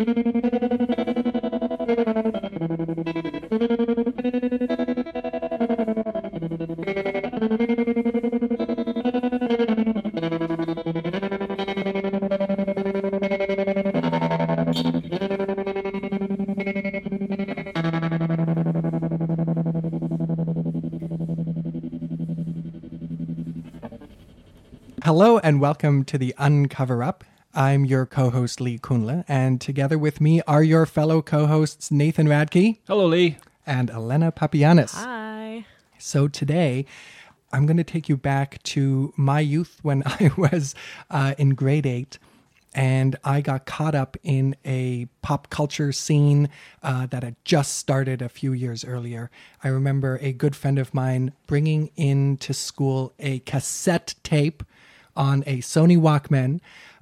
Hello and welcome to the Uncover Up. I'm your co-host Lee Kunle, and together with me are your fellow co-hosts Nathan Radke Hello, Lee. and Alena Papianis. Hi. So today, I'm going to take you back to my youth when I was uh, in grade eight, and I got caught up in a pop culture scene uh, that had just started a few years earlier. I remember a good friend of mine bringing into school a cassette tape on a Sony Walkman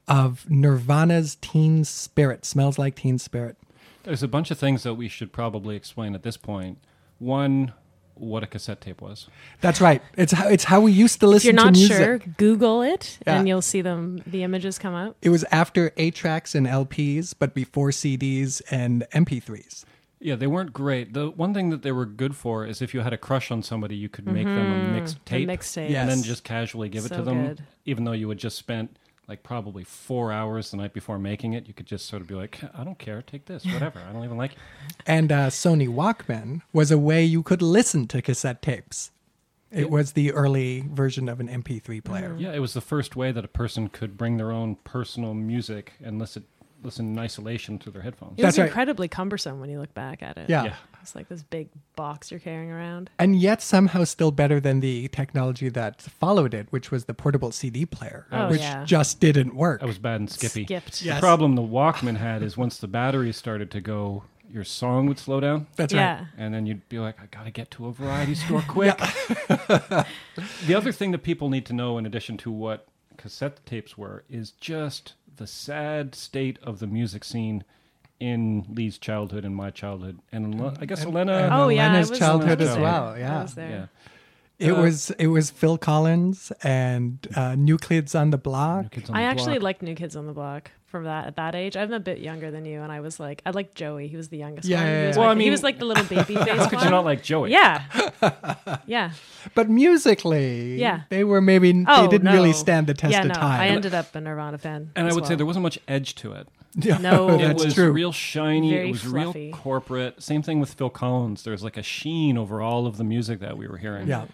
of Nirvana's Teen Spirit. Smells like Teen Spirit. There's a bunch of things that we should probably explain at this point. One, what a cassette tape was. That's right. It's how it's how we used to If listen you're to not music. sure, Google it Yeah. and you'll see them the images come up. It was after 8 tracks and LPs, but before CDs and MP3s. Yeah, they weren't great. The one thing that they were good for is if you had a crush on somebody, you could make them a mixed The tape mixtape. Yeah. and then just casually give it to them. good. Even though you had just spent like probably four hours the night before making it, you could just sort of be like, I don't care, take this, whatever. I don't even like it. And uh, Sony Walkman was a way you could listen to cassette tapes. It was the early version of an MP3 player. Yeah, it was the first way that a person could bring their own personal music and listen listen in isolation through their headphones. It That's was right. incredibly cumbersome when you look back at it. Yeah. Yeah. It's like this big box you're carrying around. And yet somehow still better than the technology that followed it, which was the portable CD player, Oh, which yeah. just didn't work. That was bad and skippy. Skipped. Yeah. The problem the Walkman had is once the battery started to go, your song would slow down. That's yeah. right. And then you'd be like, I gotta get to a variety store quick. the other thing that people need to know, in addition to what cassette tapes were, is just the sad state of the music scene in Lee's childhood and my childhood, and I guess Alena. and Oh, yeah, I Alena's was- childhood I as well. Yeah. was yeah, It Uh, was it was Phil Collins and uh, New Kids on the Block. New Kids on I the actually Block. liked New Kids on the Block from that at that age. I'm a bit younger than you, and I was like, I liked Joey. He was the youngest Yeah, one. yeah, yeah. Well, my- I he was like the little baby face How could you one. not like Joey? Yeah, yeah. But musically, Yeah. they were maybe Oh, they didn't no. really stand the test yeah, of no, time. I ended up a Nirvana fan. And I as would say there wasn't much edge to it. Yeah, No. It that's was true. real shiny. Very it was fluffy. real corporate. Same thing with Phil Collins. There was like a sheen over all of the music that we were hearing. Yeah.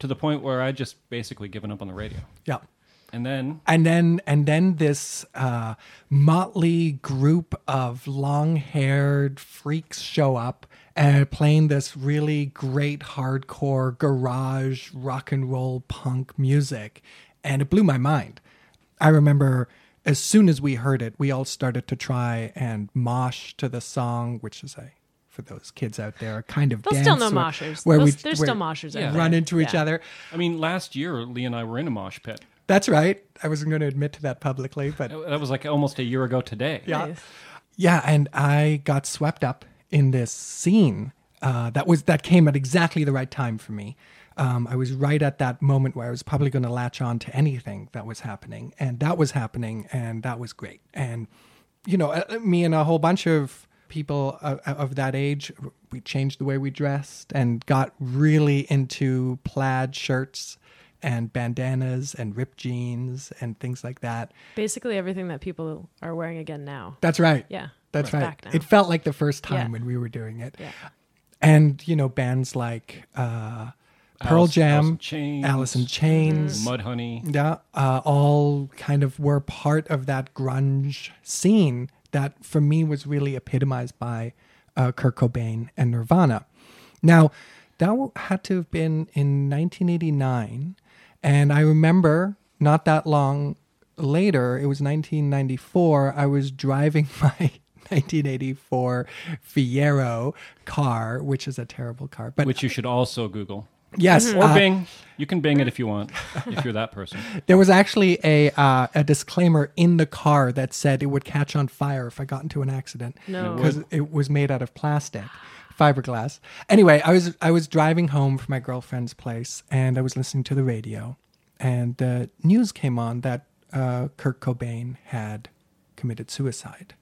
To the point where I just basically given up on the radio. yeah. And then and then and then this uh, motley group of long-haired freaks show up and playing this really great hardcore garage rock and roll punk music and it blew my mind i remember as soon as we heard it we all started to try and mosh to the song which is a for those kids out there a kind of They'll dance still know where- moshers. where They'll- we there's where still moshers. Yeah. run there. into each Yeah. other I mean, last year Lee and I were in a mosh pit. that's right i wasn't going to admit to that publicly but That was like almost a year ago today. Yeah. Nice. Yeah, and I got swept up in this scene uh, that was that came at exactly the right time for me. Um, I was right at that moment where I was probably going to latch on to anything that was happening, and that was happening, and that was great. And you know, uh, me and a whole bunch of people of, of that age, we changed the way we dressed and got really into plaid shirts and bandanas and ripped jeans and things like that. Basically, everything that people are wearing again now. That's right. Yeah. That's right. back now. It felt like the first time Yeah. when we were doing it. Yeah. And, you know, bands like uh, Pearl Alice- Jam, Alice in Chains, Alice in Chains, Mudhoney. yeah, uh, all kind of were part of that grunge scene that for me was really epitomized by uh, Kurt Cobain and Nirvana. Now, that had to have been in 1989. And I remember not that long later, it was 1994, I was driving my 1984 Fiero car, which is a terrible car. But which you should also Google. Yes, Or uh, Bing. You can Bing it if you want, if you're that person. There was actually a uh, a disclaimer in the car that said it would catch on fire if I got into an accident No. because it was made out of plastic, fiberglass. Anyway, I was I was driving home from my girlfriend's place and I was listening to the radio, and the news came on that uh, Kurt Cobain had committed suicide.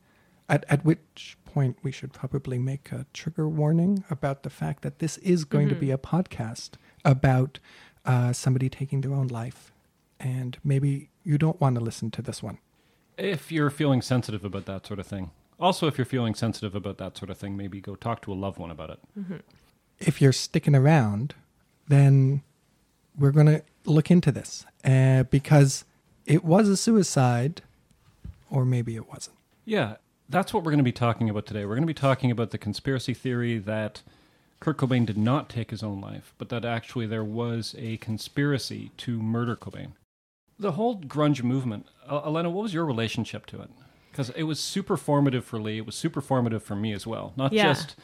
At, at which point we should probably make a trigger warning about the fact that this is going to be a podcast about uh, somebody taking their own life. And maybe you don't want to listen to this one. If you're feeling sensitive about that sort of thing. Also, if you're feeling sensitive about that sort of thing, maybe go talk to a loved one about it. If you're sticking around, then we're going to look into this uh, because it was a suicide, or maybe it wasn't. Yeah, that's what we're going to be talking about today. We're going to be talking about the conspiracy theory that Kurt Cobain did not take his own life, but that actually there was a conspiracy to murder Cobain. The whole grunge movement, uh, Alena, what was your relationship to it? Because it was super formative for Lee. It was super formative for me as well. Not Yeah. just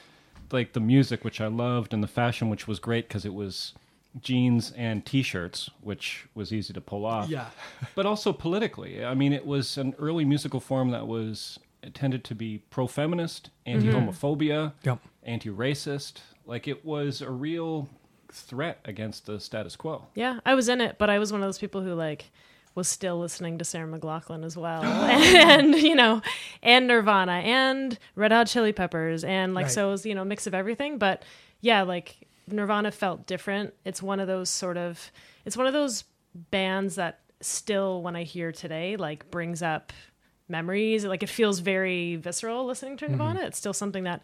like the music, which I loved, and the fashion, which was great because it was jeans and t-shirts, which was easy to pull off yeah but also politically. I mean, it was an early musical form that was intended to be pro-feminist, mm-hmm. anti-homophobia, Yep. anti-racist. Like it was a real threat against the status quo. Yeah, I was in it, but I was one of those people who like was still listening to Sarah McLachlan as well, and you know, and Nirvana and Red Hot Chili Peppers, and like Right. so it was you know a mix of everything. But yeah, like Nirvana felt different. It's one of those sort of it's one of those bands that still when I hear today like brings up memories. Like it feels very visceral listening to mm-hmm. Nirvana. It's still something that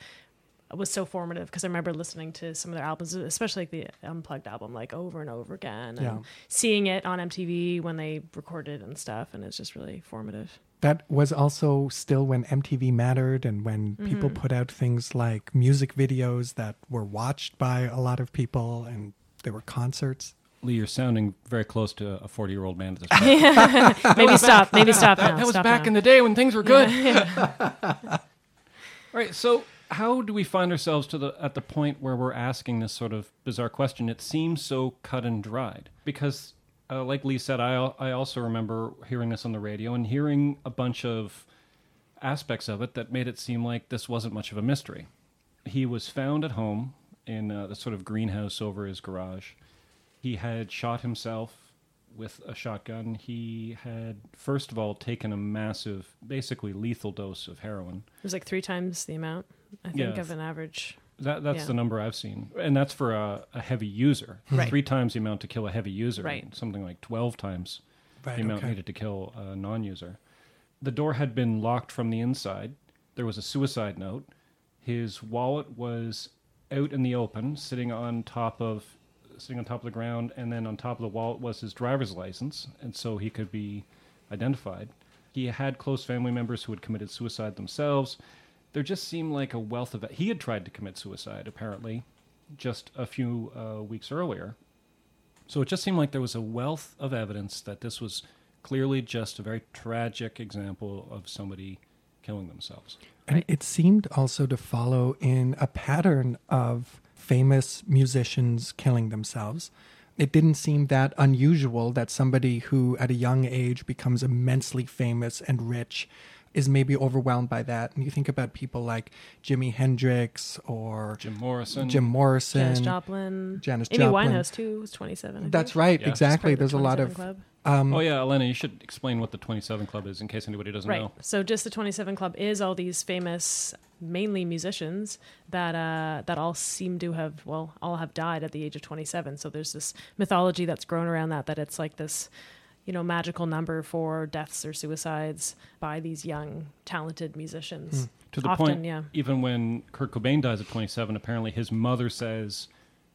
was so formative because I remember listening to some of their albums, especially like the Unplugged album, like over and over again, and Yeah. seeing it on MTV when they recorded and stuff, and it's just really formative. That was also still when MTV mattered and when mm-hmm. people put out things like music videos that were watched by a lot of people and there were concerts. Lee, you're sounding very close to a 40 year old man at this point. Maybe stop. Maybe stop now. that, that was Stop back now. in the day when things were good. All right, so how do we find ourselves to the at the point where we're asking this sort of bizarre question? It seems so cut and dried because, uh, like Lee said, I I also remember hearing this on the radio and hearing a bunch of aspects of it that made it seem like this wasn't much of a mystery. He was found at home in uh, the sort of greenhouse over his garage. He had shot himself with a shotgun. He had, first of all, taken a massive, basically lethal dose of heroin. It was like three times the amount, I think, Yeah. of an average. That, that's Yeah. the number I've seen. And that's for a, a heavy user. Right. Three times the amount to kill a heavy user. Right. Something like 12 times Right, the amount okay. needed to kill a non user. The door had been locked from the inside. There was a suicide note. His wallet was out in the open, sitting on top of sitting on top of the ground, and then on top of the wallet was his driver's license, and so he could be identified. He had close family members who had committed suicide themselves. There just seemed like a wealth of. He had tried to commit suicide, apparently, just a few uh, weeks earlier. So it just seemed like there was a wealth of evidence that this was clearly just a very tragic example of somebody killing themselves. And it seemed also to follow in a pattern of famous musicians killing themselves. It didn't seem that unusual that somebody who at a young age becomes immensely famous and rich is maybe overwhelmed by that. And you think about people like Jimi Hendrix or Jim Morrison. Jim Morrison. Janis Joplin, Janis Amy Joplin. Winehouse too was twenty seven. That's right, Yeah. exactly. There's a lot of Club. Um, Oh yeah, Alena, you should explain what the 27 Club is in case anybody doesn't Right. know. So just the 27 Club is all these famous, mainly musicians that uh, that all seem to have well, all have died at the age of 27. So there's this mythology that's grown around that that it's like this, you know, magical number for deaths or suicides by these young, talented musicians. To the Often, point, yeah. even when Kurt Cobain dies at 27, apparently his mother says,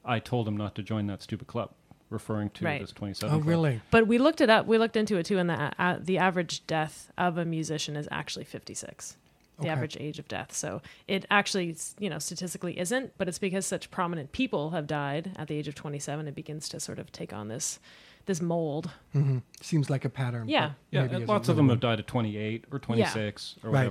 "I told him not to join that stupid club," referring to Right. this 27. oh Club. really? But we looked it up. We looked into it too, and the uh, the average death of a musician is actually 56. The Okay. average age of death. So it actually, you know, statistically isn't, but it's because such prominent people have died at the age of 27. It begins to sort of take on this this mold. hmm Seems like a pattern. Yeah. Yeah, maybe and isn't lots of them one. have died at 28 or 26 or Right.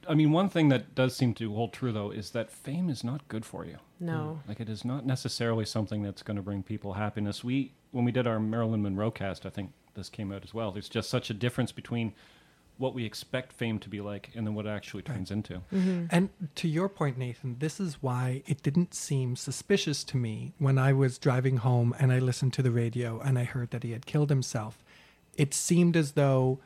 Whatever. I mean, one thing that does seem to hold true, though, is that fame is not good for you. No. Hmm. Like, it is not necessarily something that's going to bring people happiness. We, when we did our Marilyn Monroe cast, I think this came out as well. There's just such a difference between what we expect fame to be like and then what it actually turns into. Mm-hmm. And to your point, Nathan, this is why it didn't seem suspicious to me when I was driving home and I listened to the radio and I heard that he had killed himself. It seemed as though,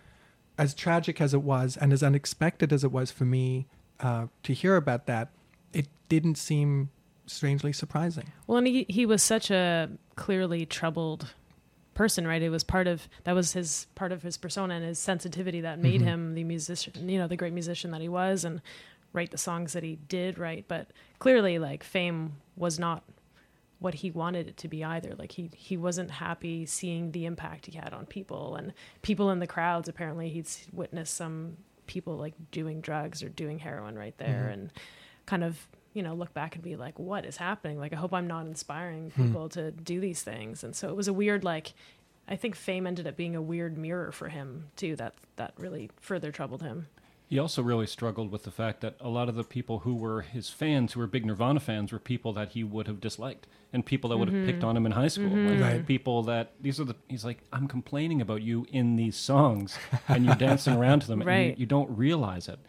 as tragic as it was and as unexpected as it was for me, uh, to hear about that, it didn't seem strangely surprising. Well, and he he was such a clearly troubled person, right? It was part of that was his part of his persona and his sensitivity that made Mhm. him the musician, you know, the great musician that he was, and write the songs that he did write. But clearly, like fame was not what he wanted it to be either. Like he he wasn't happy seeing the impact he had on people and people in the crowds. Apparently, he'd witnessed some people like doing drugs or doing heroin right there, Mhm. and kind of you know look back and be like, what is happening? Like I hope I'm not inspiring Hmm. people to do these things. And so it was a weird like. I think fame ended up being a weird mirror for him too. That that really further troubled him. He also really struggled with the fact that a lot of the people who were his fans, who were big Nirvana fans, were people that he would have disliked and people that would have picked on him in high school. Mhm. Like Right. people that these are the he's like, I'm complaining about you in these songs and you're dancing around to them and Right. you, you don't realize it.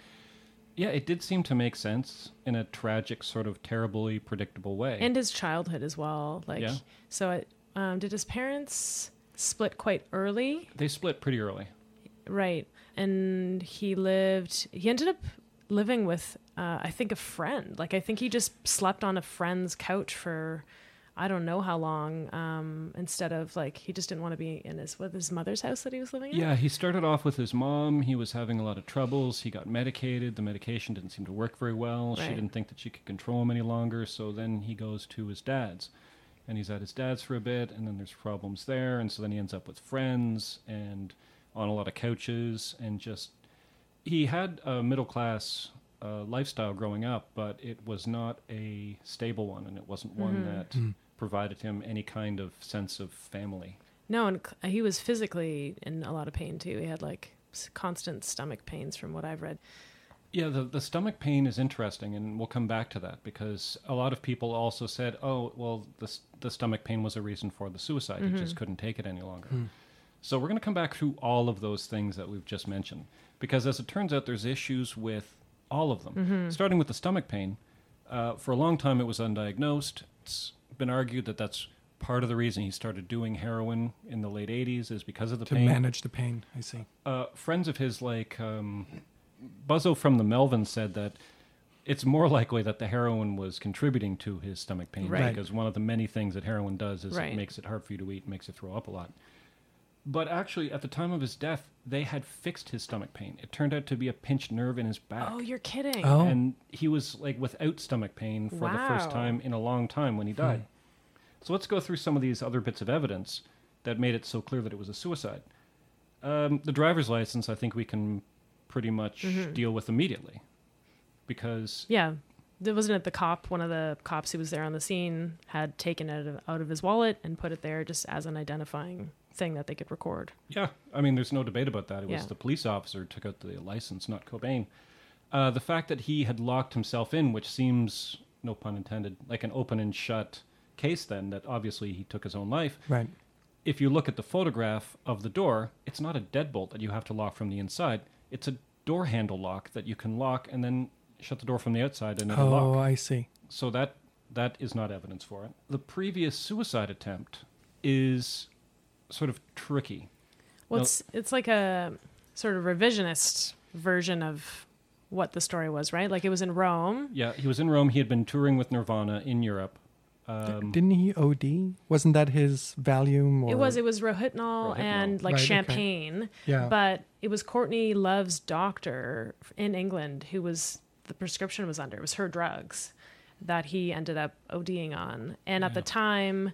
Yeah, it did seem to make sense in a tragic, sort of terribly predictable way. and his childhood as well. Like, Yeah. so it, um, did his parents split quite early? they split pretty early. Right. And he lived, he ended up living with, uh, I think, a friend. Like, I think he just slept on a friend's couch for, I don't know how long, um, instead of like, he just didn't want to be in his, with his mother's house that he was living in. Yeah, he started off with his mom. He was having a lot of troubles. He got medicated. The medication didn't seem to work very well. She didn't think that she could control him any longer. So then he goes to his dad's. And he's at his dad's for a bit, and then there's problems there. And so then he ends up with friends and on a lot of couches. And just, he had a middle class uh, lifestyle growing up, but it was not a stable one. And it wasn't one Mhm. that Mm. provided him any kind of sense of family. No, and c- he was physically in a lot of pain too. He had like constant stomach pains from what I've read. Yeah, the, the stomach pain is interesting, and we'll come back to that because a lot of people also said, oh, well, the, the stomach pain was a reason for the suicide. He just couldn't take it any longer. Hmm. So we're going to come back to all of those things that we've just mentioned because, as it turns out, there's issues with all of them. Starting with the stomach pain, uh, for a long time it was undiagnosed. It's been argued that that's part of the reason he started doing heroin in the late 80s is because of the To pain To manage the pain, I see. uh, friends of his, like um, Buzzo from the Melvins, said that it's more likely that the heroin was contributing to his stomach pain Right. because one of the many things that heroin does is Right. it makes it hard for you to eat, and makes you throw up a lot. But actually, at the time of his death, they had fixed his stomach pain. It turned out to be a pinched nerve in his back. Oh, you're kidding. Oh. And he was like without stomach pain for the first time in a long time when he died. So let's go through some of these other bits of evidence that made it so clear that it was a suicide. Um, the driver's license, I think we can pretty much Mm-hmm. deal with immediately because Yeah. There wasn't it the cop, one of the cops who was there on the scene had taken it out of, out of his wallet and put it there just as an identifying thing that they could record. Yeah, I mean, there's no debate about that. It was Yeah. the police officer who took out the license, not Cobain. Uh, the fact that he had locked himself in, which seems, no pun intended, like an open and shut case, then that obviously he took his own life. Right. If you look at the photograph of the door, it's not a deadbolt that you have to lock from the inside. It's a door handle lock that you can lock and then shut the door from the outside and it'll Oh, lock. I see. So that that is not evidence for it. The previous suicide attempt is sort of tricky. Well, No. it's, it's like a sort of revisionist version of what the story was, right? Like it was in Rome. Yeah, he was in Rome. He had been touring with Nirvana in Europe. Um, Didn't he OD? Wasn't that his Valium? Or... It was it was rohypnol, Rohypnol. and like Right, okay. champagne. Yeah. But it was Courtney Love's doctor in England who was the prescription was under. It was her drugs that he ended up ODing on. And at the time,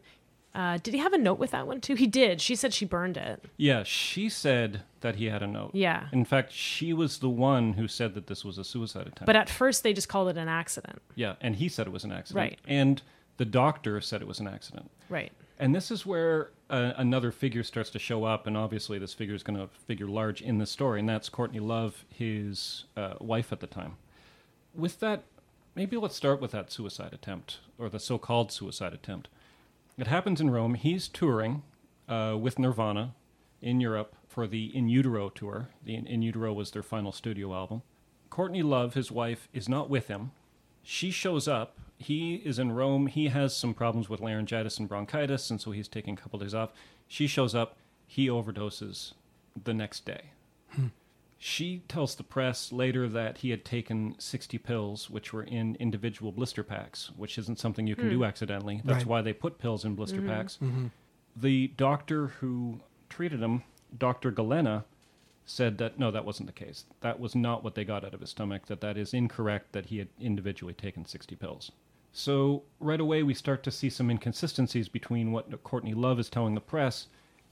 uh, did he have a note with that one too? He did. She said she burned it. yeah, she said that he had a note. Yeah. In fact, she was the one who said that this was a suicide attempt. But at first, they just called it an accident. yeah, and he said it was an accident. Right. And the doctor said it was an accident. Right. And this is where uh, another figure starts to show up, and obviously this figure is going to figure large in this story, and that's Courtney Love, his uh, wife at the time. With that, maybe let's start with that suicide attempt, or the so-called suicide attempt. It happens in Rome. He's touring uh, with Nirvana in Europe for the In Utero tour. The In, in Utero was their final studio album. Courtney Love, his wife, is not with him. She shows up. He is in Rome. He has some problems with laryngitis and bronchitis, and so he's taking a couple days off. She shows up. He overdoses the next day. She tells the press later that he had taken 60 pills, which were in individual blister packs, which isn't something you can do hmm. accidentally. That's Right. why they put pills in blister mm-hmm. packs. Mm-hmm. The doctor who treated him, Dr. Galena, said that no, that wasn't the case. That was not what they got out of his stomach, that that is incorrect, that he had individually taken 60 pills. So right away, we start to see some inconsistencies between what Courtney Love is telling the press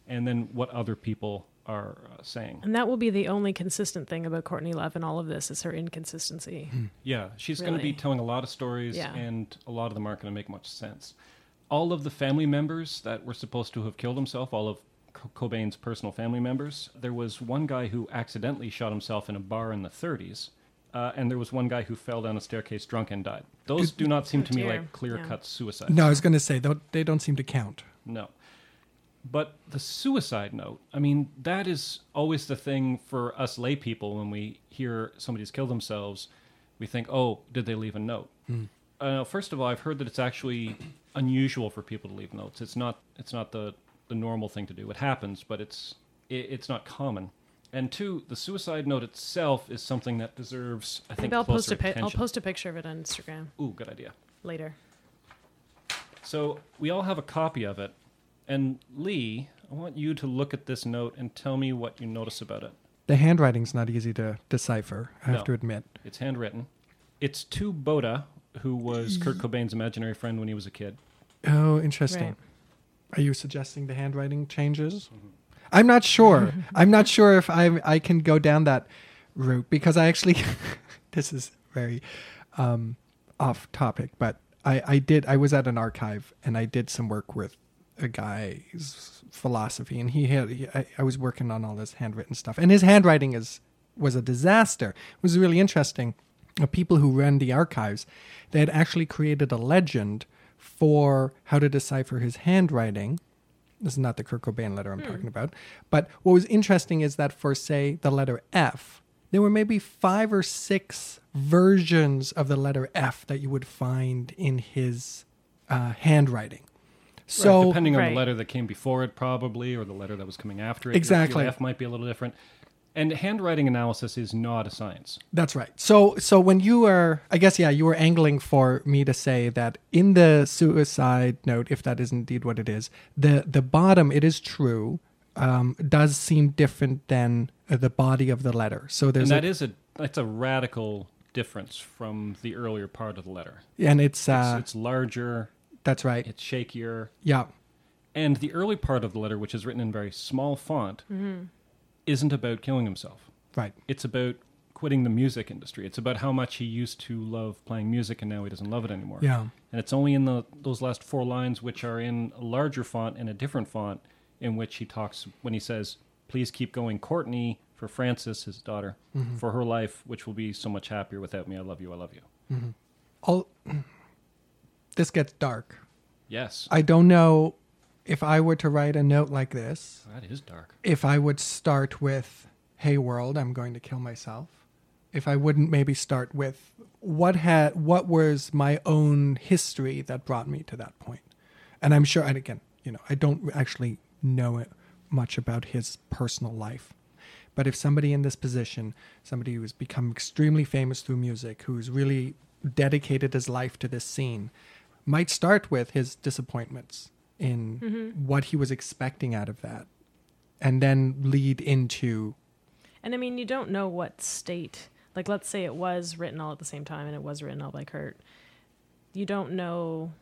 and then what other people are uh, saying. And that will be the only consistent thing about Courtney Love in all of this is her inconsistency. Yeah, she's going to be telling a lot of stories, Yeah. and a lot of them aren't going to make much sense. All of the family members that were supposed to have killed himself, all of Co- Cobain's personal family members, there was one guy who accidentally shot himself in a bar in the 30s, uh, and there was one guy who fell down a staircase drunk and died. Those do not seem Oh, to me like clear cut suicides. No, I was going to say they they don't seem to count. No. But the suicide note, I mean, that is always the thing for us lay people when we hear somebody's killed themselves. We think, oh, did they leave a note? Uh, first of all, I've heard that it's actually unusual for people to leave notes. It's not. It's not the the normal thing to do. It happens, but it's it, it's not common. And two, the suicide note itself is something that deserves, I think, Maybe I'll post closer a pic. attention. I'll post a picture of it on Instagram Ooh, good idea. later. So we all have a copy of it. And Lee, I want you to look at this note and tell me what you notice about it. The handwriting's not easy to decipher. I have No. to admit. It's handwritten. It's to Boddah, who was Kurt Cobain's imaginary friend when he was a kid. Oh, interesting. Right. Are you suggesting the handwriting changes? I'm not sure. I'm not sure if I I can go down that route because I actually this is very um, off topic, but I I did I was at an archive and I did some work with a guy's philosophy and he had he, I, I was working on all this handwritten stuff and his handwriting is was a disaster. It was really interesting. The people who ran the archives, they had actually created a legend for how to decipher his handwriting. This is not the Kurt Cobain letter I'm talking about. But what was interesting is that for, say, the letter F, there were maybe five or six versions of the letter F that you would find in his uh, handwriting. So right, depending on Right. the letter that came before it, probably, or the letter that was coming after it. Exactly. Your F might be a little different. And handwriting analysis is not a science. That's right. So so when you are I guess yeah, you were angling for me to say that in the suicide note, if that is indeed what it is, the the bottom it is true, um, does seem different than uh, the body of the letter. So And there's that a, is a that's a radical difference from the earlier part of the letter. and it's It's, uh it's larger, that's right. it's shakier, Yeah. and the early part of the letter, which is written in very small font, mm-hmm. isn't about killing himself. Right. It's about quitting the music industry. It's about how much he used to love playing music and now he doesn't love it anymore. Yeah. And it's only in the those last four lines, which are in a larger font and a different font, in which he talks when he says, "Please keep going, Courtney, for Frances, his daughter, mm-hmm. for her life, which will be so much happier without me. I love you. I love you." Mm-hmm. All this gets dark. Yes, I don't know if I were to write a note like this, that is dark. if I would start with, "Hey world, I'm going to kill myself." If I wouldn't maybe start with what had what was my own history that brought me to that point. And I'm sure and again, you know, I don't actually know it much about his personal life. But if somebody in this position, somebody who's become extremely famous through music, who's really dedicated his life to this scene, might start with his disappointments in mm-hmm. what he was expecting out of that and then lead into And I mean, you don't know what state. Like, let's say it was written all at the same time, and it was written all by Kurt. You don't know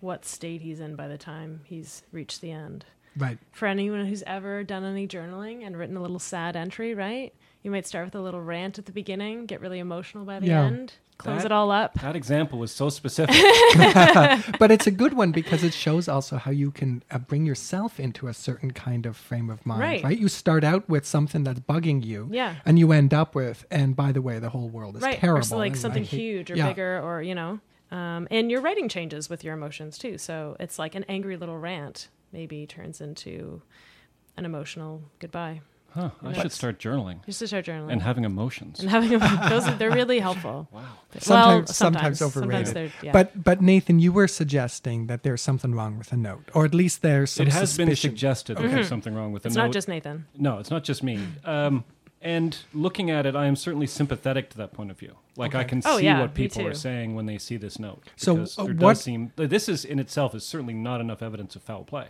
what state he's in by the time he's reached the end. Right For anyone who's ever done any journaling and written a little sad entry, right? You might start with a little rant at the beginning, get really emotional by the Yeah. end, close That- it all up. That example was so specific. but it's a good one because it shows also how you can uh, bring yourself into a certain kind of frame of mind right. Right. you start out with something that's bugging you Yeah. and you end up with and by the way the whole world is right terrible or so like something hate- huge or Yeah. bigger or you know um, and your writing changes with your emotions too so it's like an angry little rant maybe turns into an emotional goodbye Huh, I should start journaling You should start journaling and having emotions. and having Those, they're really helpful wow. sometimes well, sometimes, sometimes overrated sometimes yeah. but but nathan you were suggesting that there's something wrong with a note or at least there's some it has been suspicion. suggested that there's something wrong with the it's note. not just nathan No, it's not just me. Um, And looking at it, I am certainly sympathetic to that point of view. Like I Okay. can see Oh, yeah, what people are saying when they see this note. So, uh, there what- does seem this is in itself is certainly not enough evidence of foul play.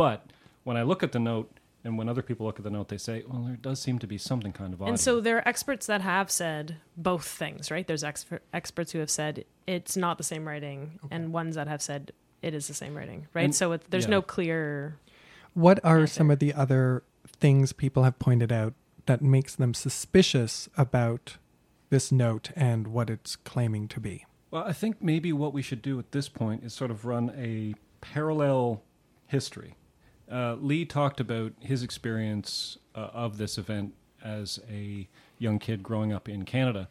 But when I look at the note, and when other people look at the note, they say, "Well, there does seem to be something kind of odd." And so there are experts that have said both things, right? There's expert, experts who have said it's not the same writing, and ones that have said it is the same writing, right? And- so it, there's yeah. no clear. What are Answer. some of the other things people have pointed out that makes them suspicious about this note and what it's claiming to be? Well, I think maybe what we should do at this point is sort of run a parallel history. Uh, Lee talked about his experience uh, of this event as a young kid growing up in Canada.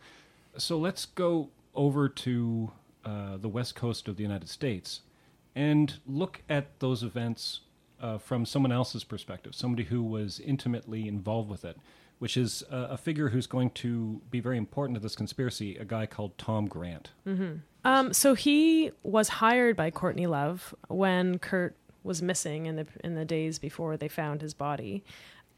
So let's go over to uh, the west coast of the United States and look at those events uh, from someone else's perspective, somebody who was intimately involved with it, which is a, figure who's going to be very important to this conspiracy, a guy called Tom Grant. Um, so he was hired by Courtney Love when Kurt was missing in the in the days before they found his body,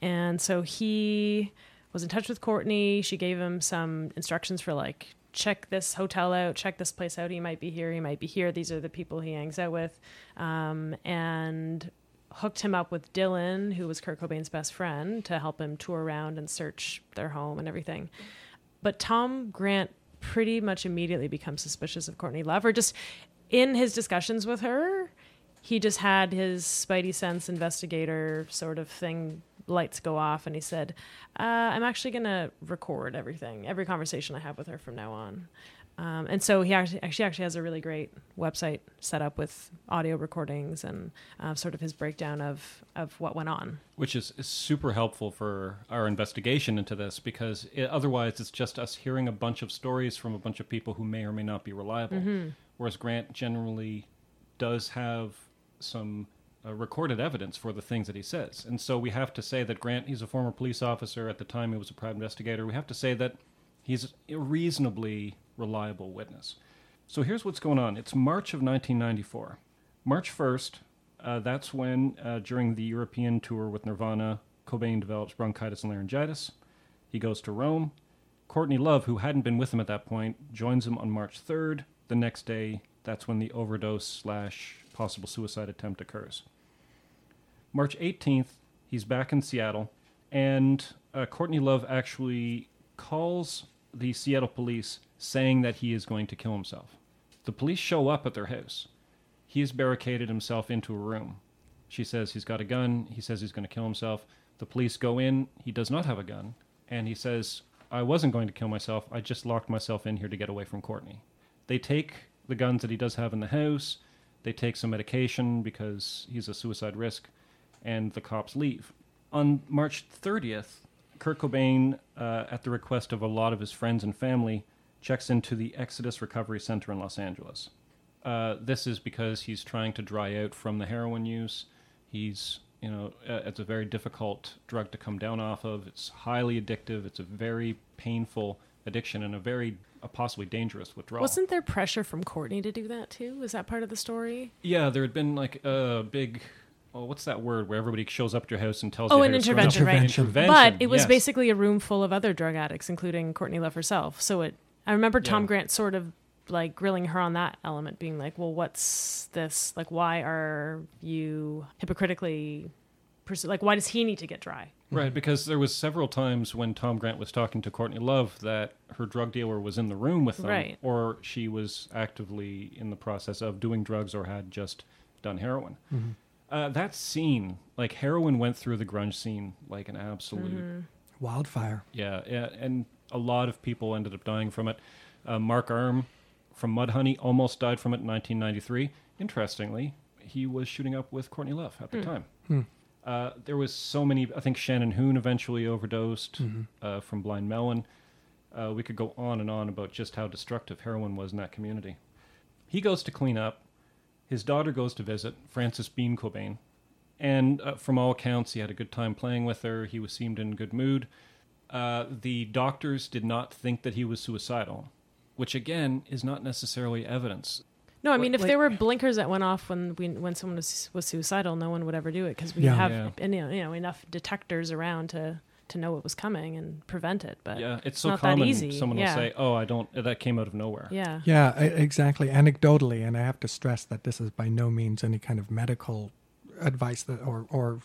and so he was in touch with Courtney. She gave him some instructions for like check this hotel out, check this place out. He might be here. He might be here. These are the people he hangs out with, um, and hooked him up with Dylan, who was Kurt Cobain's best friend, to help him tour around and search their home and everything. But Tom Grant pretty much immediately becomes suspicious of Courtney Love, or just in his discussions with her, he just had his spidey sense investigator sort of thing lights go off and he said uh, i'm actually going to record everything every conversation i have with her from now on. Um, and so he actually, actually actually has a really great website set up with audio recordings and uh, sort of his breakdown of of what went on. Which is, is super helpful for our investigation into this because it, otherwise it's just us hearing a bunch of stories from a bunch of people who may or may not be reliable. Whereas Grant generally does have some uh, recorded evidence for the things that he says. And so we have to say that Grant, he's a former police officer. At the time, he was a private investigator. We have to say that he's a reasonably reliable witness. So here's what's going on. It's March of 1994. March 1st, uh, that's when, uh, during the European tour with Nirvana, Cobain develops bronchitis and laryngitis. He goes to Rome. Courtney Love, who hadn't been with him at that point, joins him on March 3rd. The next day, that's when the overdose slash possible suicide attempt occurs. March 18th, he's back in Seattle, and uh, Courtney Love actually calls the Seattle police saying that he is going to kill himself. The police show up at their house. He has barricaded himself into a room. She says he's got a gun. He says he's going to kill himself. The police go in. He does not have a gun. And he says, I wasn't going to kill myself. I just locked myself in here to get away from Courtney. They take the guns that he does have in the house. They take some medication because he's a suicide risk. And the cops leave. On March 30th, Kurt Cobain, uh, at the request of a lot of his friends and family, checks into the Exodus Recovery Center in Los Angeles. Uh, this is because he's trying to dry out from the heroin use. He's, you know, uh, it's a very difficult drug to come down off of. It's highly addictive. It's a very painful addiction and a very a possibly dangerous withdrawal. wasn't there pressure from courtney to do that too was that part of the story yeah, there had been like a big. Oh, what's that word where everybody shows up to your house and tells Oh, you an intervention, right. Intervention, but it was yes. basically a room full of other drug addicts, including Courtney Love herself. So it, I remember Tom Yeah. Grant sort of like grilling her on that element, being like, "Well, what's this? Like, why are you hypocritically, pursu- like, why does he need to get dry?" Right, mm-hmm. because there was several times when Tom Grant was talking to Courtney Love that her drug dealer was in the room with them, Right. or she was actively in the process of doing drugs or had just done heroin. Mm-hmm. Uh, that scene, like heroin, went through the grunge scene like an absolute mm-hmm. Wildfire. yeah, yeah, and a lot of people ended up dying from it. Uh, Mark Arm from Mudhoney almost died from it in 1993. Interestingly, he was shooting up with Courtney Love at the hmm. time. Hmm. Uh, there was so many. I think Shannon Hoon eventually overdosed uh, from blind melon. Uh, we could go on and on about just how destructive heroin was in that community. He goes to clean up. His daughter goes to visit Frances Bean Cobain, and uh, from all accounts, he had a good time playing with her. He was seemed in good mood. Uh, the doctors did not think that he was suicidal, which again is not necessarily evidence. No, I mean, if like- there were blinkers that went off when we, when someone was was suicidal, no one would ever do it because we Yeah. have Yeah. and, you know, enough detectors around to to know what was coming and prevent it. But Yeah, it's so not that common. easy. Someone Yeah. will say, "Oh, I don't." That came out of nowhere. yeah, Yeah, exactly. Anecdotally, and I have to stress that this is by no means any kind of medical advice that or or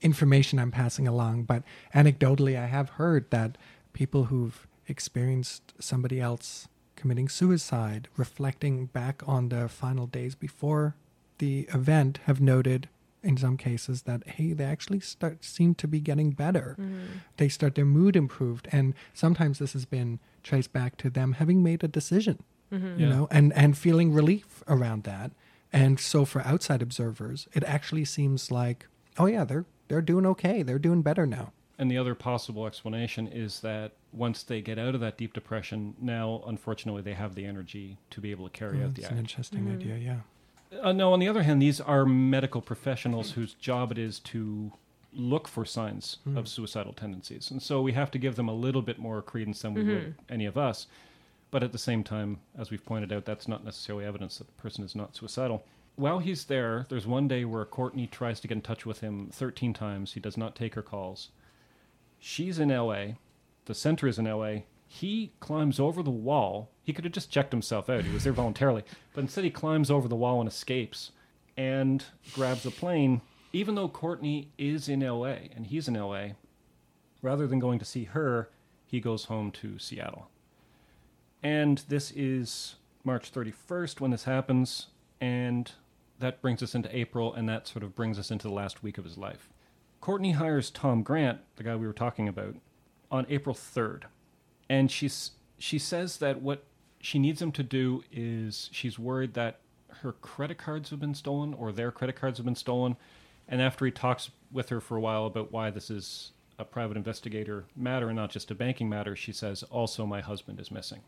information I'm passing along, but anecdotally, I have heard that people who've experienced somebody else committing suicide, reflecting back on the final days before the event, have noted in some cases that hey, they actually start seem to be getting better. Mm-hmm. They start their mood improved, and sometimes this has been traced back to them having made a decision mm-hmm. you Yeah. know, and and feeling relief around that. And so for outside observers, it actually seems like, oh yeah, they're they're doing okay. They're doing better now. And the other possible explanation is that once they get out of that deep depression, now unfortunately they have the energy to be able to carry oh, out the That's an act. interesting mm-hmm. idea. Yeah. Uh, no, on the other hand, these are medical professionals whose job it is to look for signs hmm. of suicidal tendencies. And so we have to give them a little bit more credence than we would mm-hmm. any of us. But at the same time, as we've pointed out, that's not necessarily evidence that the person is not suicidal. While he's there, there's one day where Courtney tries to get in touch with him 13 times. He does not take her calls. She's in LA. The center is in LA. He climbs over the wall. He could have just checked himself out. He was there voluntarily. But instead, he climbs over the wall and escapes and grabs a plane, even though Courtney is in LA and he's in LA. Rather than going to see her, he goes home to Seattle. And this is March 31st when this happens. And that brings us into April, and that sort of brings us into the last week of his life. Courtney hires Tom Grant, the guy we were talking about, on April 3rd. And she's, she says that what she needs him to do is she's worried that her credit cards have been stolen or their credit cards have been stolen. And after he talks with her for a while about why this is a private investigator matter and not just a banking matter, she says, also, my husband is missing.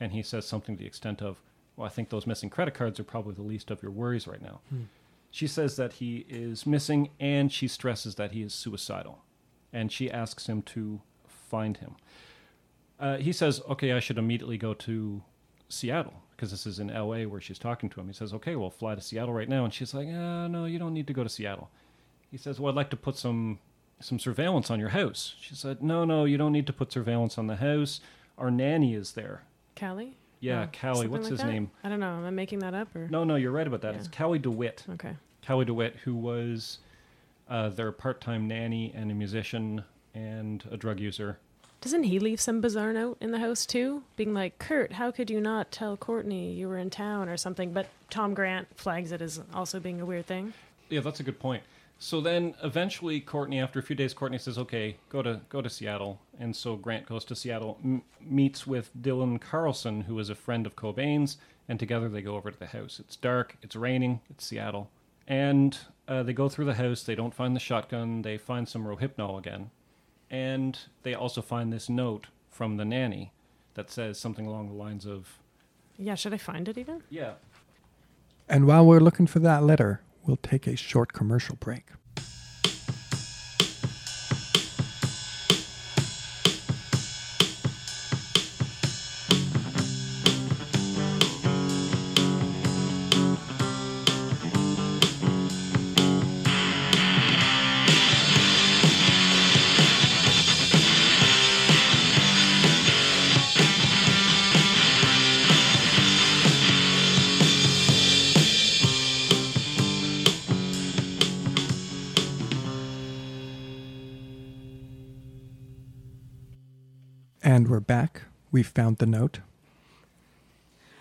And he says something to the extent of, well, I think those missing credit cards are probably the least of your worries right now. Hmm. She says that he is missing and she stresses that he is suicidal. And she asks him to find him. Uh, he says, okay, I should immediately go to Seattle because this is in LA where she's talking to him. He says, okay, we'll fly to Seattle right now. And she's like, uh, no, you don't need to go to Seattle. He says, well, I'd like to put some some surveillance on your house. She said, no, no, you don't need to put surveillance on the house. Our nanny is there. Cali. Yeah, Oh, Cali. What's like his that? name? I don't know. Am I making that up or? No, no, you're right about that. Yeah. It's Cali DeWitt. Okay. Cali DeWitt, who was uh, their part-time nanny and a musician and a drug user. Doesn't he leave some bizarre note in the house too, being like, "Kurt, how could you not tell Courtney you were in town or something?" But Tom Grant flags it as also being a weird thing. Yeah, that's a good point. So then, eventually, Courtney, after a few days, Courtney says, "Okay, go to go to Seattle." And so Grant goes to Seattle, m- meets with Dylan Carlson, who is a friend of Cobain's, and together they go over to the house. It's dark, it's raining, it's Seattle, and uh, they go through the house. They don't find the shotgun. They find some Rohypnol again, and they also find this note from the nanny that says something along the lines of, Yeah, should I find it even? "Yeah, And while we're looking for that letter, we'll take a short commercial break. Back. We found the note.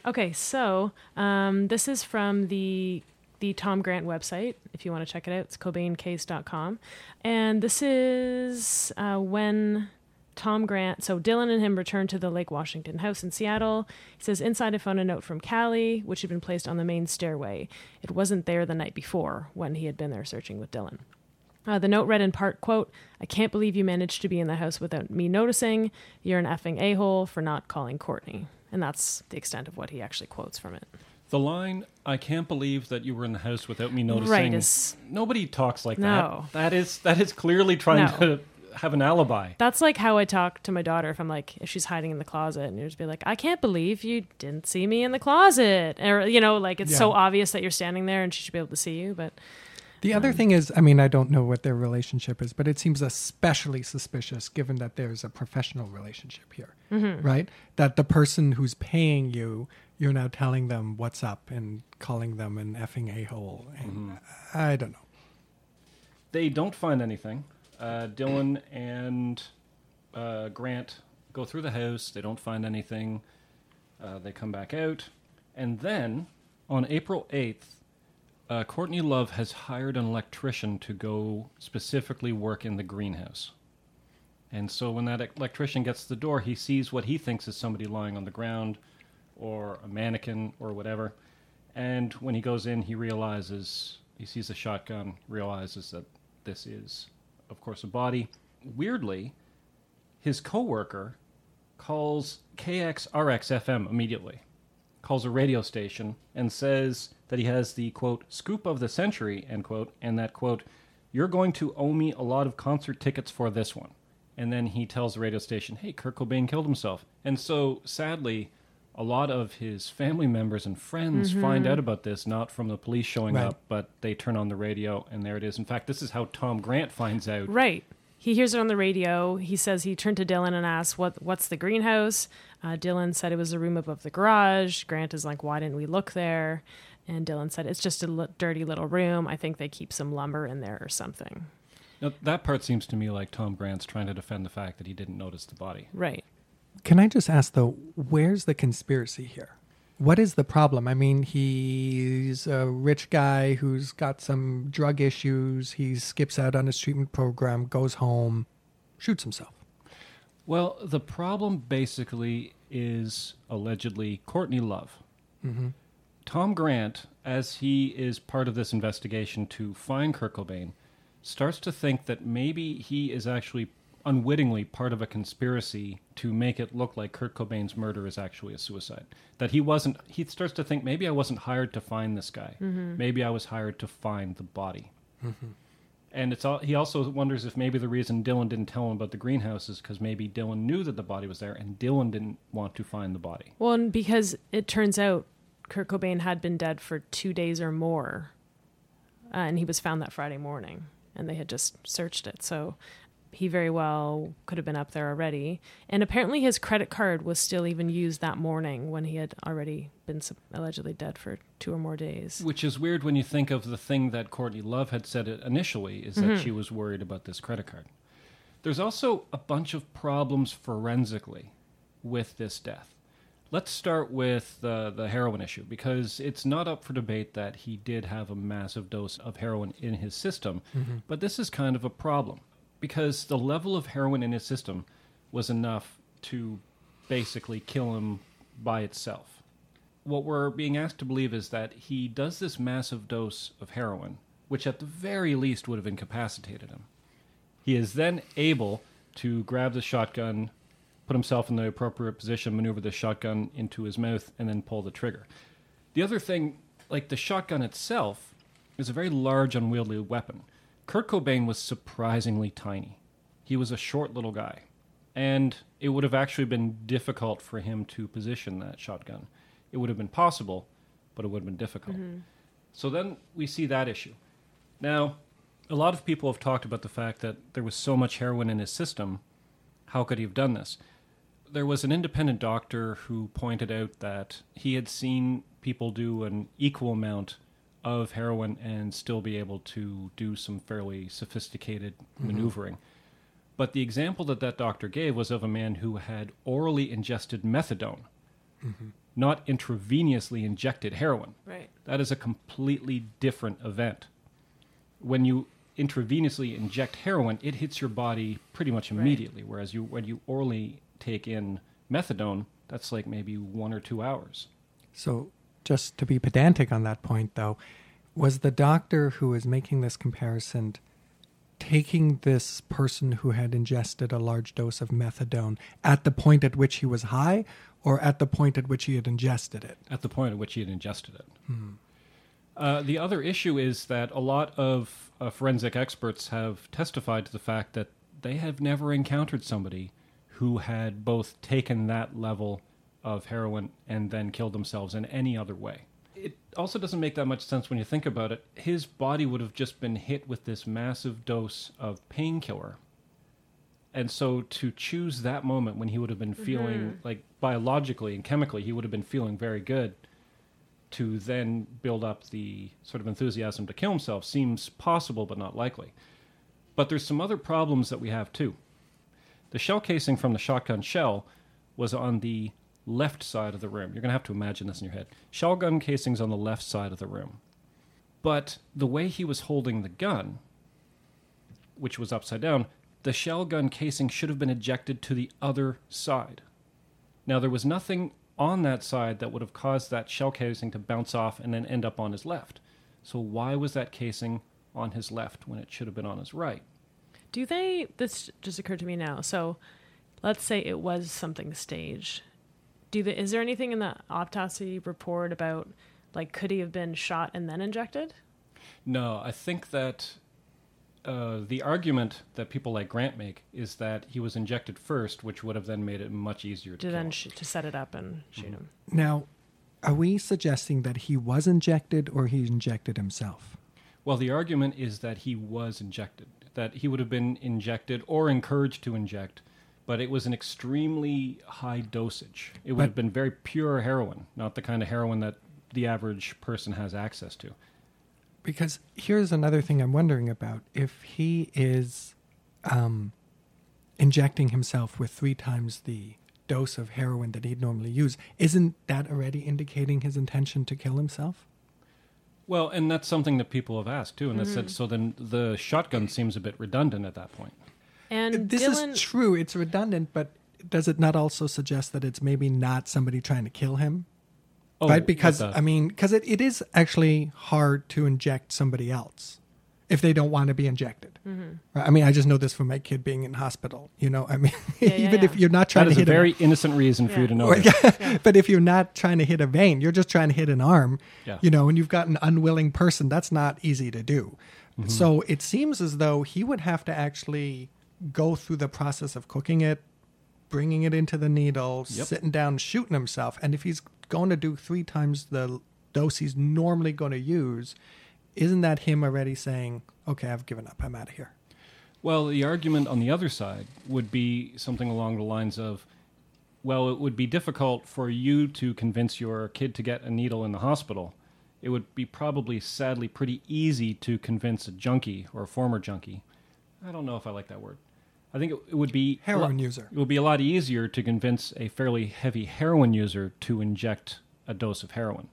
Okay, so um, this is from the the Tom Grant website. If you want to check it out, it's CobainCase.com. And this is uh, when Tom Grant, so Dylan and him returned to the Lake Washington house in Seattle. He says, Inside I found a note from Cali, which had been placed on the main stairway. It wasn't there the night before when he had been there searching with Dylan. Uh, the note read in part, quote, I can't believe you managed to be in the house without me noticing. You're an effing a-hole for not calling Courtney. And that's the extent of what he actually quotes from it. The line, I can't believe that you were in the house without me noticing. Right, is- Nobody talks like No. that. That is that is clearly trying No. to have an alibi. That's like how I talk to my daughter if I'm like, if she's hiding in the closet and you just be like, I can't believe you didn't see me in the closet. Or, you know, like it's so obvious that you're standing there and she should be able to see you. But The other thing is, I mean, I don't know what their relationship is, but it seems especially suspicious given that there's a professional relationship here, right? That the person who's paying you, you're now telling them what's up and calling them an effing a hole. And I don't know. They don't find anything. Uh, Dylan and uh, Grant go through the house. They don't find anything. Uh, they come back out. And then on April 8th, uh, Courtney Love has hired an electrician to go specifically work in the greenhouse. And so when that electrician gets to the door, he sees what he thinks is somebody lying on the ground or a mannequin or whatever. And when he goes in, he realizes, he sees a shotgun, realizes that this is, of course, a body. Weirdly, his coworker calls KXRX FM immediately, calls a radio station, and says that he has the quote scoop of the century end quote, and that quote you're going to owe me a lot of concert tickets for this one. And then he tells the radio station, "Hey, Kurt Cobain killed himself." And so, sadly, a lot of his family members and friends mm-hmm. find out about this not from the police showing Right. up, but they turn on the radio, and there it is. In fact, this is how Tom Grant finds out. Right. He hears it on the radio. He says he turned to Dylan and asked, "What? What's the greenhouse?" Uh, Dylan said it was a room above the garage. Grant is like, "Why didn't we look there?" And Dylan said, "It's just a dirty little room. I think they keep some lumber in there or something." Now, that part seems to me like Tom Grant's trying to defend the fact that he didn't notice the body. Right. Can I just ask though, where's the conspiracy here? What is the problem? I mean, he's a rich guy who's got some drug issues. He skips out on his treatment program, goes home, shoots himself. Well, the problem basically is allegedly Courtney Love. Mm-hmm. Tom Grant, as he is part of this investigation to find Kurt Cobain, starts to think that maybe he is actually unwittingly part of a conspiracy to make it look like Kurt Cobain's murder is actually a suicide. That he wasn't, he starts to think maybe I wasn't hired to find this guy. Maybe I was hired to find the body. And it's all, he also wonders if maybe the reason Dylan didn't tell him about the greenhouse is because maybe Dylan knew that the body was there and Dylan didn't want to find the body. Well, and because it turns out Kurt Cobain had been dead for two days or more, uh, and he was found that Friday morning, and they had just searched it. So he very well could have been up there already. And apparently, his credit card was still even used that morning when he had already been allegedly dead for two or more days. Which is weird when you think of the thing that Courtney Love had said initially is that mm-hmm. she was worried about this credit card. There's also a bunch of problems forensically with this death. Let's start with the, the heroin issue because it's not up for debate that he did have a massive dose of heroin in his system, mm-hmm. but this is kind of a problem because the level of heroin in his system was enough to basically kill him by itself what we're being asked to believe is that he does this massive dose of heroin, which at the very least would have incapacitated him. He is then able to grab the shotgun, put himself in the appropriate position, maneuver the shotgun into his mouth, and then pull the trigger. The other thing, like the shotgun itself, is a very large, unwieldy weapon. Kurt Cobain was surprisingly tiny. He was a short little guy. And it would have actually been difficult for him to position that shotgun. It would have been possible, but it would have been difficult. Mm-hmm. So then we see that issue. Now, a lot of people have talked about the fact that there was so much heroin in his system. How could he have done this? There was an independent doctor who pointed out that he had seen people do an equal amount of heroin and still be able to do some fairly sophisticated mm-hmm. maneuvering. But the example that that doctor gave was of a man who had orally ingested methadone, mm-hmm. not intravenously injected heroin. Right. That is a completely different event. When you intravenously inject heroin, it hits your body pretty much immediately. Whereas you, when you orally take in methadone, that's like maybe one or two hours. So, just to be pedantic on that point, though, was the doctor who was making this comparison taking this person who had ingested a large dose of methadone at the point at which he was high or at the point at which he had ingested it? at the point at which he had ingested it. Uh, the other issue is that a lot of uh, forensic experts have testified to the fact that they have never encountered somebody who had both taken that level of heroin and then killed themselves in any other way. It also doesn't make that much sense when you think about it. His body would have just been hit with this massive dose of painkiller. And so to choose that moment when he would have been mm-hmm. feeling like biologically and chemically, he would have been feeling very good to then build up the sort of enthusiasm to kill himself seems possible but not likely. But there's some other problems that we have too. The shell casing from the shotgun shell was on the left side of the room. You're going to have to imagine this in your head. Shotgun casing's on the left side of the room. But the way he was holding the gun, which was upside down, the shell gun casing should have been ejected to the other side. Now, there was nothing on that side that would have caused that shell casing to bounce off and then end up on his left. So, why was that casing on his left when it should have been on his right? Do they? This just occurred to me now. So, let's say it was something staged. Do the, is there anything in the autopsy report about like could he have been shot and then injected? No, I think that uh, the argument that people like Grant make is that he was injected first, which would have then made it much easier to To kill. then sh- to set it up and shoot Mm-hmm. him. Now, are we suggesting that he was injected or he injected himself? Well, the argument is that he was injected, that he would have been injected or encouraged to inject, but it was an extremely high dosage. It would But- have been very pure heroin, not the kind of heroin that the average person has access to. Because here's another thing I'm wondering about. If he is um, injecting himself with three times the dose of heroin that he'd normally use, isn't that already indicating his intention to kill himself? Well, and that's something that people have asked too, and they said so. Then the shotgun seems a bit redundant at that point. And this Dylan, is true. It's redundant, but does it not also suggest that it's maybe not somebody trying to kill him? Oh, right? Because, I mean, because it, it is actually hard to inject somebody else if they don't want to be injected. Right? I mean, I just know this from my kid being in hospital. You know, I mean, Yeah, yeah, even if you're not trying that is to a hit very a, innocent reason for you to know. or- but if you're not trying to hit a vein, you're just trying to hit an arm, Yeah. you know, and you've got an unwilling person, that's not easy to do. Mm-hmm. So it seems as though he would have to actually go through the process of cooking it, bringing it into the needle, Yep. sitting down, shooting himself. And if he's going to do three times the dose he's normally going to use, isn't that him already saying, okay, I've given up, I'm out of here? Well, the argument on the other side would be something along the lines of, well, it would be difficult for you to convince your kid to get a needle in the hospital. It would be probably, sadly, pretty easy to convince a junkie or a former junkie. I don't know if I like that word. I think it, it would be a Heroin lot- user. It would be a lot easier to convince a fairly heavy heroin user to inject a dose of heroin.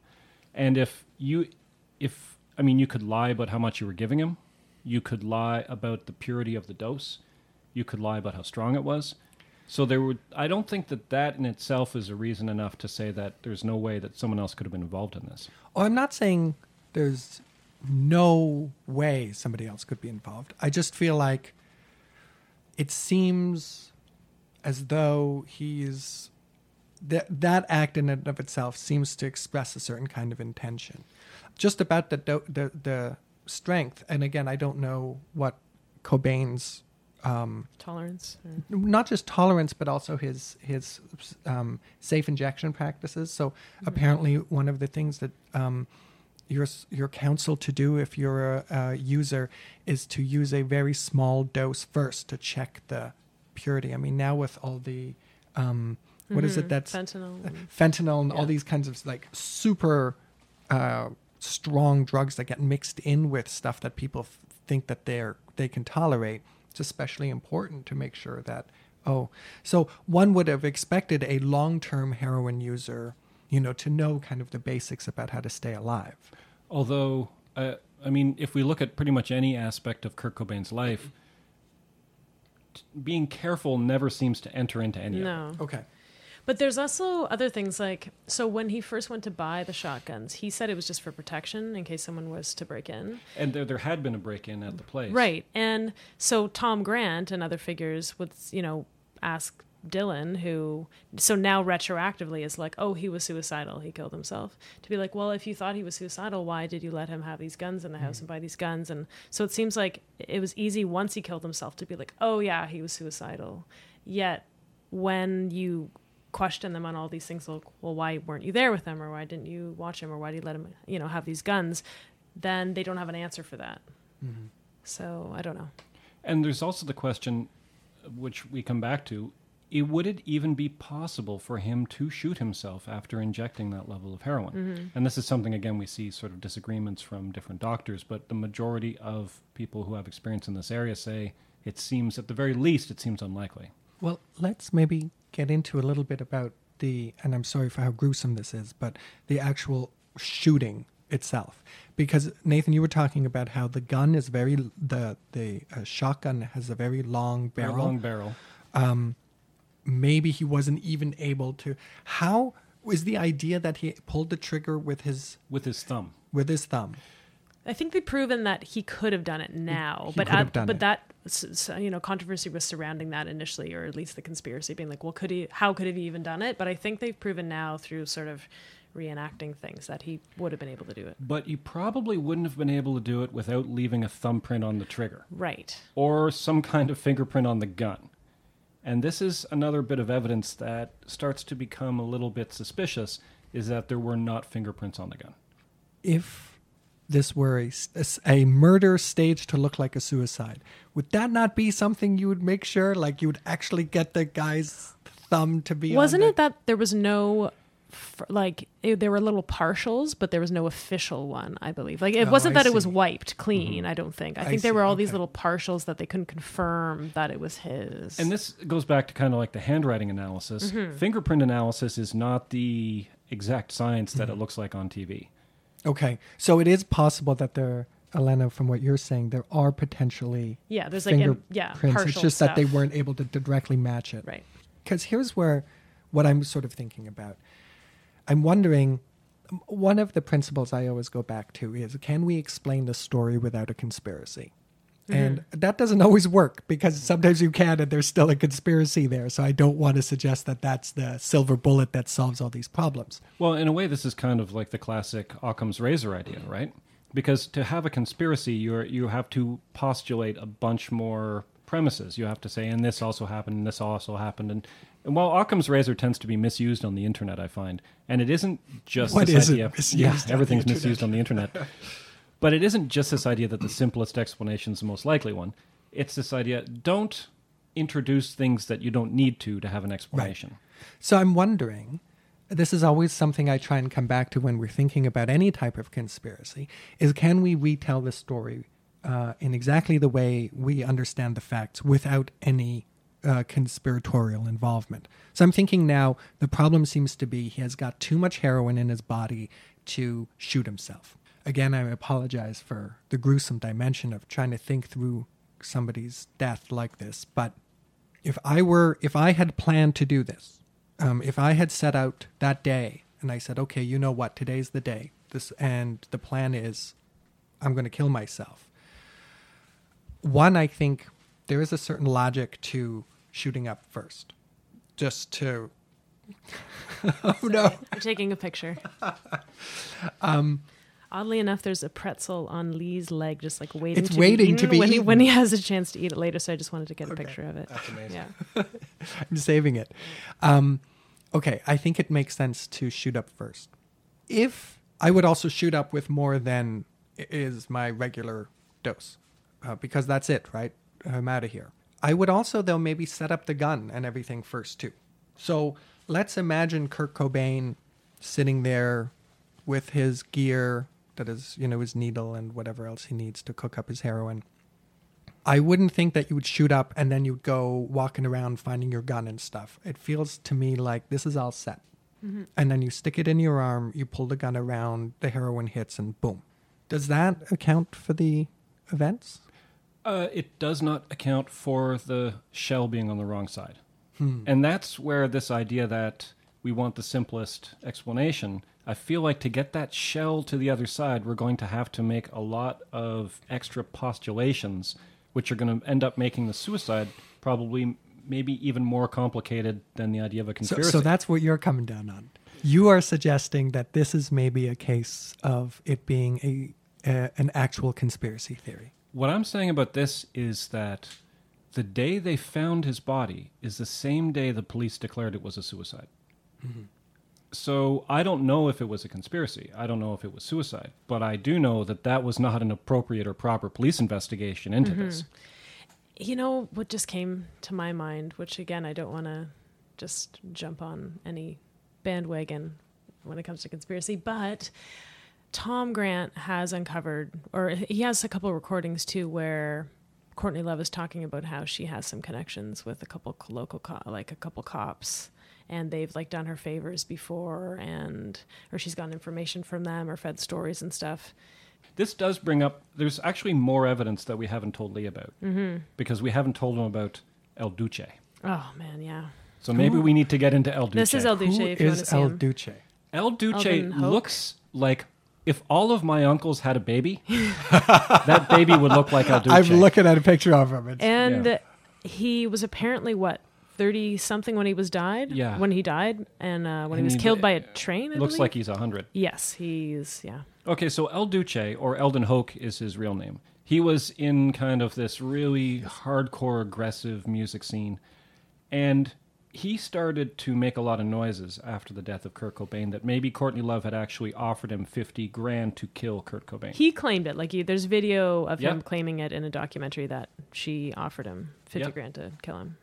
And if you, if I mean, you could lie about how much you were giving him, you could lie about the purity of the dose, you could lie about how strong it was. So there would, I don't think that that in itself is a reason enough to say that there's no way that someone else could have been involved in this. Oh, I'm not saying there's no way somebody else could be involved. I just feel like it seems as though he's that that act in and of itself seems to express a certain kind of intention. Just about the the the strength, and again, I don't know what Cobain's um, tolerance. or- not just tolerance, but also his his um, safe injection practices. So apparently, one of the things that um, you're you're to do if you're a, a user is to use a very small dose first to check the purity. I mean, now with all the um, what is it Mhm. that's fentanyl? and- fentanyl and all these kinds of like super uh, strong drugs that get mixed in with stuff that people f- think that they're they can tolerate. It's especially important to make sure that oh, so one would have expected a long-term heroin user, you know, to know kind of the basics about how to stay alive. Although, uh, I mean, if we look at pretty much any aspect of Kurt Cobain's life, t- being careful never seems to enter into any of it. no. Okay. But there's also other things like so when he first went to buy the shotguns, he said it was just for protection in case someone was to break in. And there, there had been a break in at the place. Right. And so Tom Grant and other figures would, you know, ask Dylan, who so now retroactively is like, oh, he was suicidal. He killed himself. To be like, well, if you thought he was suicidal, why did you let him have these guns in the house mm. and buy these guns? And so it seems like it was easy once he killed himself to be like, oh, yeah, he was suicidal. Yet when you question them on all these things, like, well, why weren't you there with them, or why didn't you watch him, or why did you let him, you know, have these guns? Then they don't have an answer for that. Mm-hmm. So I don't know. And there's also the question, which we come back to: it, would it even be possible for him to shoot himself after injecting that level of heroin? And this is something again we see sort of disagreements from different doctors, but the majority of people who have experience in this area say it seems, at the very least, it seems unlikely. Well, let's maybe get into a little bit about the, and I'm sorry for how gruesome this is, but the actual shooting itself. Because Nathan, you were talking about how the gun is very the the uh, shotgun has a very long Very barrel. long barrel. Maybe he wasn't even able to. How was the idea that he pulled the trigger with his with his thumb. with his thumb? I think they've proven that he could have done it now, he but could have at, done but it. that s- s- you know controversy was surrounding that initially, or at least the conspiracy being like, well, could he? How could have he even done it? But I think they've proven now through sort of reenacting things that he would have been able to do it. But you probably wouldn't have been able to do it without leaving a thumbprint on the trigger. Right. or some kind of fingerprint on the gun. And this is another bit of evidence that starts to become a little bit suspicious is that there were not fingerprints on the gun. If this were a murder staged to look like a suicide, would that not be something you would make sure, like you would actually get the guy's thumb to be? Wasn't the- it that there was no, f- like, it, there were little partials, but there was no official one, I believe. Like, it Oh, wasn't I that it was see. Mm-hmm. wiped clean, I don't think. I I think there see, were all these little partials that they couldn't confirm that it was his. And this goes back to kind of like the handwriting analysis. Fingerprint analysis is not the exact science that it looks like on TV. Okay, so it is possible that there, Alena, from what you're saying, there are potentially yeah, there's like, in, yeah, fingerprints. partial It's just that they weren't able to directly match it. Right. Because here's where what I'm sort of thinking about. I'm wondering. One of the principles I always go back to is can we explain the story without a conspiracy? Mm-hmm. And that doesn't always work because sometimes you can and there's still a conspiracy there. So I don't want to suggest that that's the silver bullet that solves all these problems. Well, in a way, this is kind of like the classic Occam's razor idea, right? Because to have a conspiracy, you you have to postulate a bunch more premises. You have to say, and this also happened, and this also happened, and, and while Occam's razor tends to be misused on the internet, I find, and it isn't just What this idea. yeah, everything's misused on the internet. But it isn't just this idea that the simplest explanation is the most likely one. It's this idea: don't introduce things that you don't need to to have an explanation. So I'm wondering, this is always something I try and come back to when we're thinking about any type of conspiracy, is can we retell the story uh, in exactly the way we understand the facts without any uh, conspiratorial involvement? So I'm thinking now the problem seems to be he has got too much heroin in his body to shoot himself. Again, I apologize for the gruesome dimension of trying to think through somebody's death like this, but if I were if I had planned to do this, um, if I had set out that day and I said, okay, you know what, today's the day. This and the plan is, I'm going to kill myself. One, I think there is a certain logic to shooting up first, just to. oh no! I'm taking a picture. Um, Oddly enough, there's a pretzel on Lee's leg, just like waiting. It's to waiting be to be when he, when he has a chance to eat it later. So I just wanted to get a picture of it. That's amazing. Yeah. I'm saving it. Um, okay, I think it makes sense to shoot up first. If I would also shoot up with more than is my regular dose, uh, because that's it, right? I'm out of here. I would also, though, maybe set up the gun and everything first too. So let's imagine Kurt Cobain sitting there with his gear that is, you know, his needle and whatever else he needs to cook up his heroin. I wouldn't think that you would shoot up and then you'd go walking around finding your gun and stuff. It feels to me like this is all set. Mm-hmm. And then you stick it in your arm, you pull the gun around, the heroin hits, and boom. Does that account for the events? Uh, it does not account for the shell being on the wrong side. And that's where this idea that we want the simplest explanation, I feel like to get that shell to the other side, we're going to have to make a lot of extra postulations, which are going to end up making the suicide probably maybe even more complicated than the idea of a So, conspiracy. so that's what you're coming down on. You are suggesting that this is maybe a case of it being a, a an actual conspiracy theory. What I'm saying about this is that the day they found his body is the same day the police declared it was a suicide. Mm-hmm. So I don't know if it was a conspiracy. I don't know if it was suicide. But I do know that that was not an appropriate or proper police investigation into mm-hmm. this. You know what just came to my mind, which again I don't want to just jump on any bandwagon when it comes to conspiracy, but Tom Grant has uncovered, or he has a couple of recordings too, where Courtney Love is talking about how she has some connections with a couple local, co- like a couple cops, and they've like done her favors before, and or she's gotten information from them or fed stories and stuff. This does bring up, there's actually more evidence that we haven't told Lee about Mm-hmm. because we haven't told him about El Duce. Oh man, yeah. So maybe we need to get into El Duce. This is El Duce. Who if you want to is see El him. Duce? El Duce Alvin Hoke. looks like if all of my uncles had a baby, that baby would look like El Duce. I'm looking at a picture of him. It's, And Yeah. he was apparently what thirty something when he was died. Yeah. When he died, and uh, when he was he- killed by a train. I looks believe? like he's 100. Yes, he's yeah. Okay, so El Duce, or Eldon Hoke is his real name. He was in kind of this really hardcore, aggressive music scene. And he started to make a lot of noises after the death of Kurt Cobain that maybe Courtney Love had actually offered him 50 grand to kill Kurt Cobain. He claimed it. Like he, there's video of him claiming it in a documentary that she offered him fifty Yep. grand to kill him,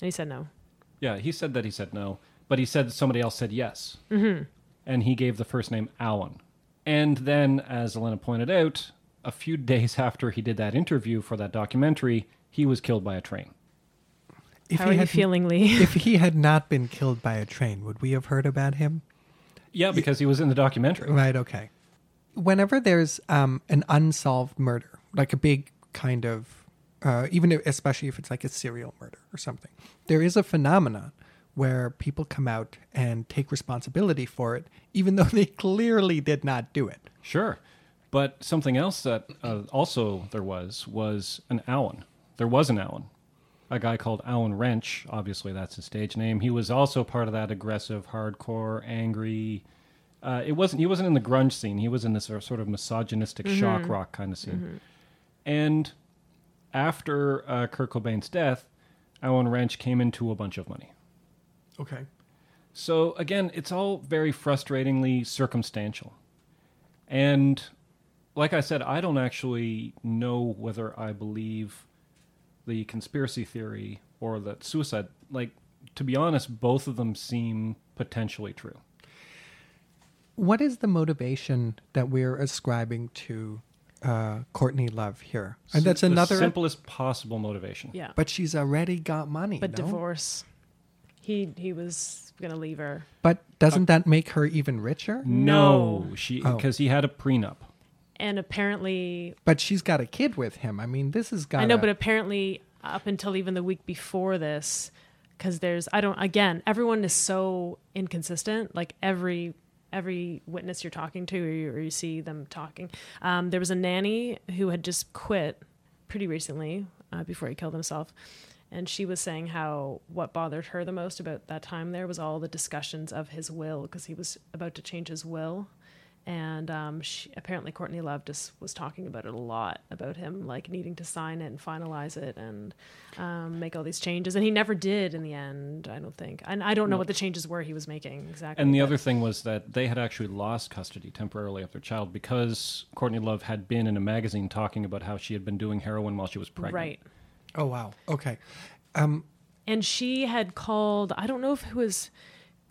and he said no. yeah, he said that he said no, but he said somebody else said yes. Mm-hmm. And he gave the first name Alan. And then, as Alena pointed out, a few days after he did that interview for that documentary, he was killed by a train. If How he are you had, feeling, Lee? If he had not been killed by a train, would we have heard about him? Yeah, because he was in the documentary. Right. Okay. Whenever there's um, an unsolved murder, like a big kind of, uh, even if, especially if it's like a serial murder or something, there is a phenomenon where people come out and take responsibility for it, even though they clearly did not do it. Sure. But something else that uh, also there was was an Alan. There was an Alan. A guy called Alan Wrench. Obviously, that's his stage name. He was also part of that aggressive, hardcore, angry. Uh, it wasn't. He wasn't in the grunge scene. He was in this sort of misogynistic shock rock kind of scene. And after uh, Kurt Cobain's death, Alan Wrench came into a bunch of money. Okay. So again, it's all very frustratingly circumstantial. And like I said, I don't actually know whether I believe the conspiracy theory or that suicide like to be honest, both of them seem potentially true. What is the motivation that we're ascribing to uh, Courtney Love here? And that's The another. simplest possible motivation. yeah, but she's already got money. but no? divorce. He he was gonna leave her. But doesn't that make her even richer? No, No. she Oh. because he had a prenup. And apparently, But she's got a kid with him. I mean, this has got. I know, but apparently, up until even the week before this, because there's, I don't, again, everyone is so inconsistent. Like every every witness you're talking to, or you, or you see them talking. Um, there was a nanny who had just quit pretty recently uh, before he killed himself. And she was saying how what bothered her the most about that time there was all the discussions of his will because he was about to change his will and um, she, apparently Courtney Love just was talking about it a lot about him like needing to sign it and finalize it and um, make all these changes, and he never did in the end. I don't think, and I don't know what the changes were he was making exactly. And the but- other thing was that they had actually lost custody temporarily of their child because Courtney Love had been in a magazine talking about how she had been doing heroin while she was pregnant. right, Oh wow. Okay. Um, and she had called. I don't know if it was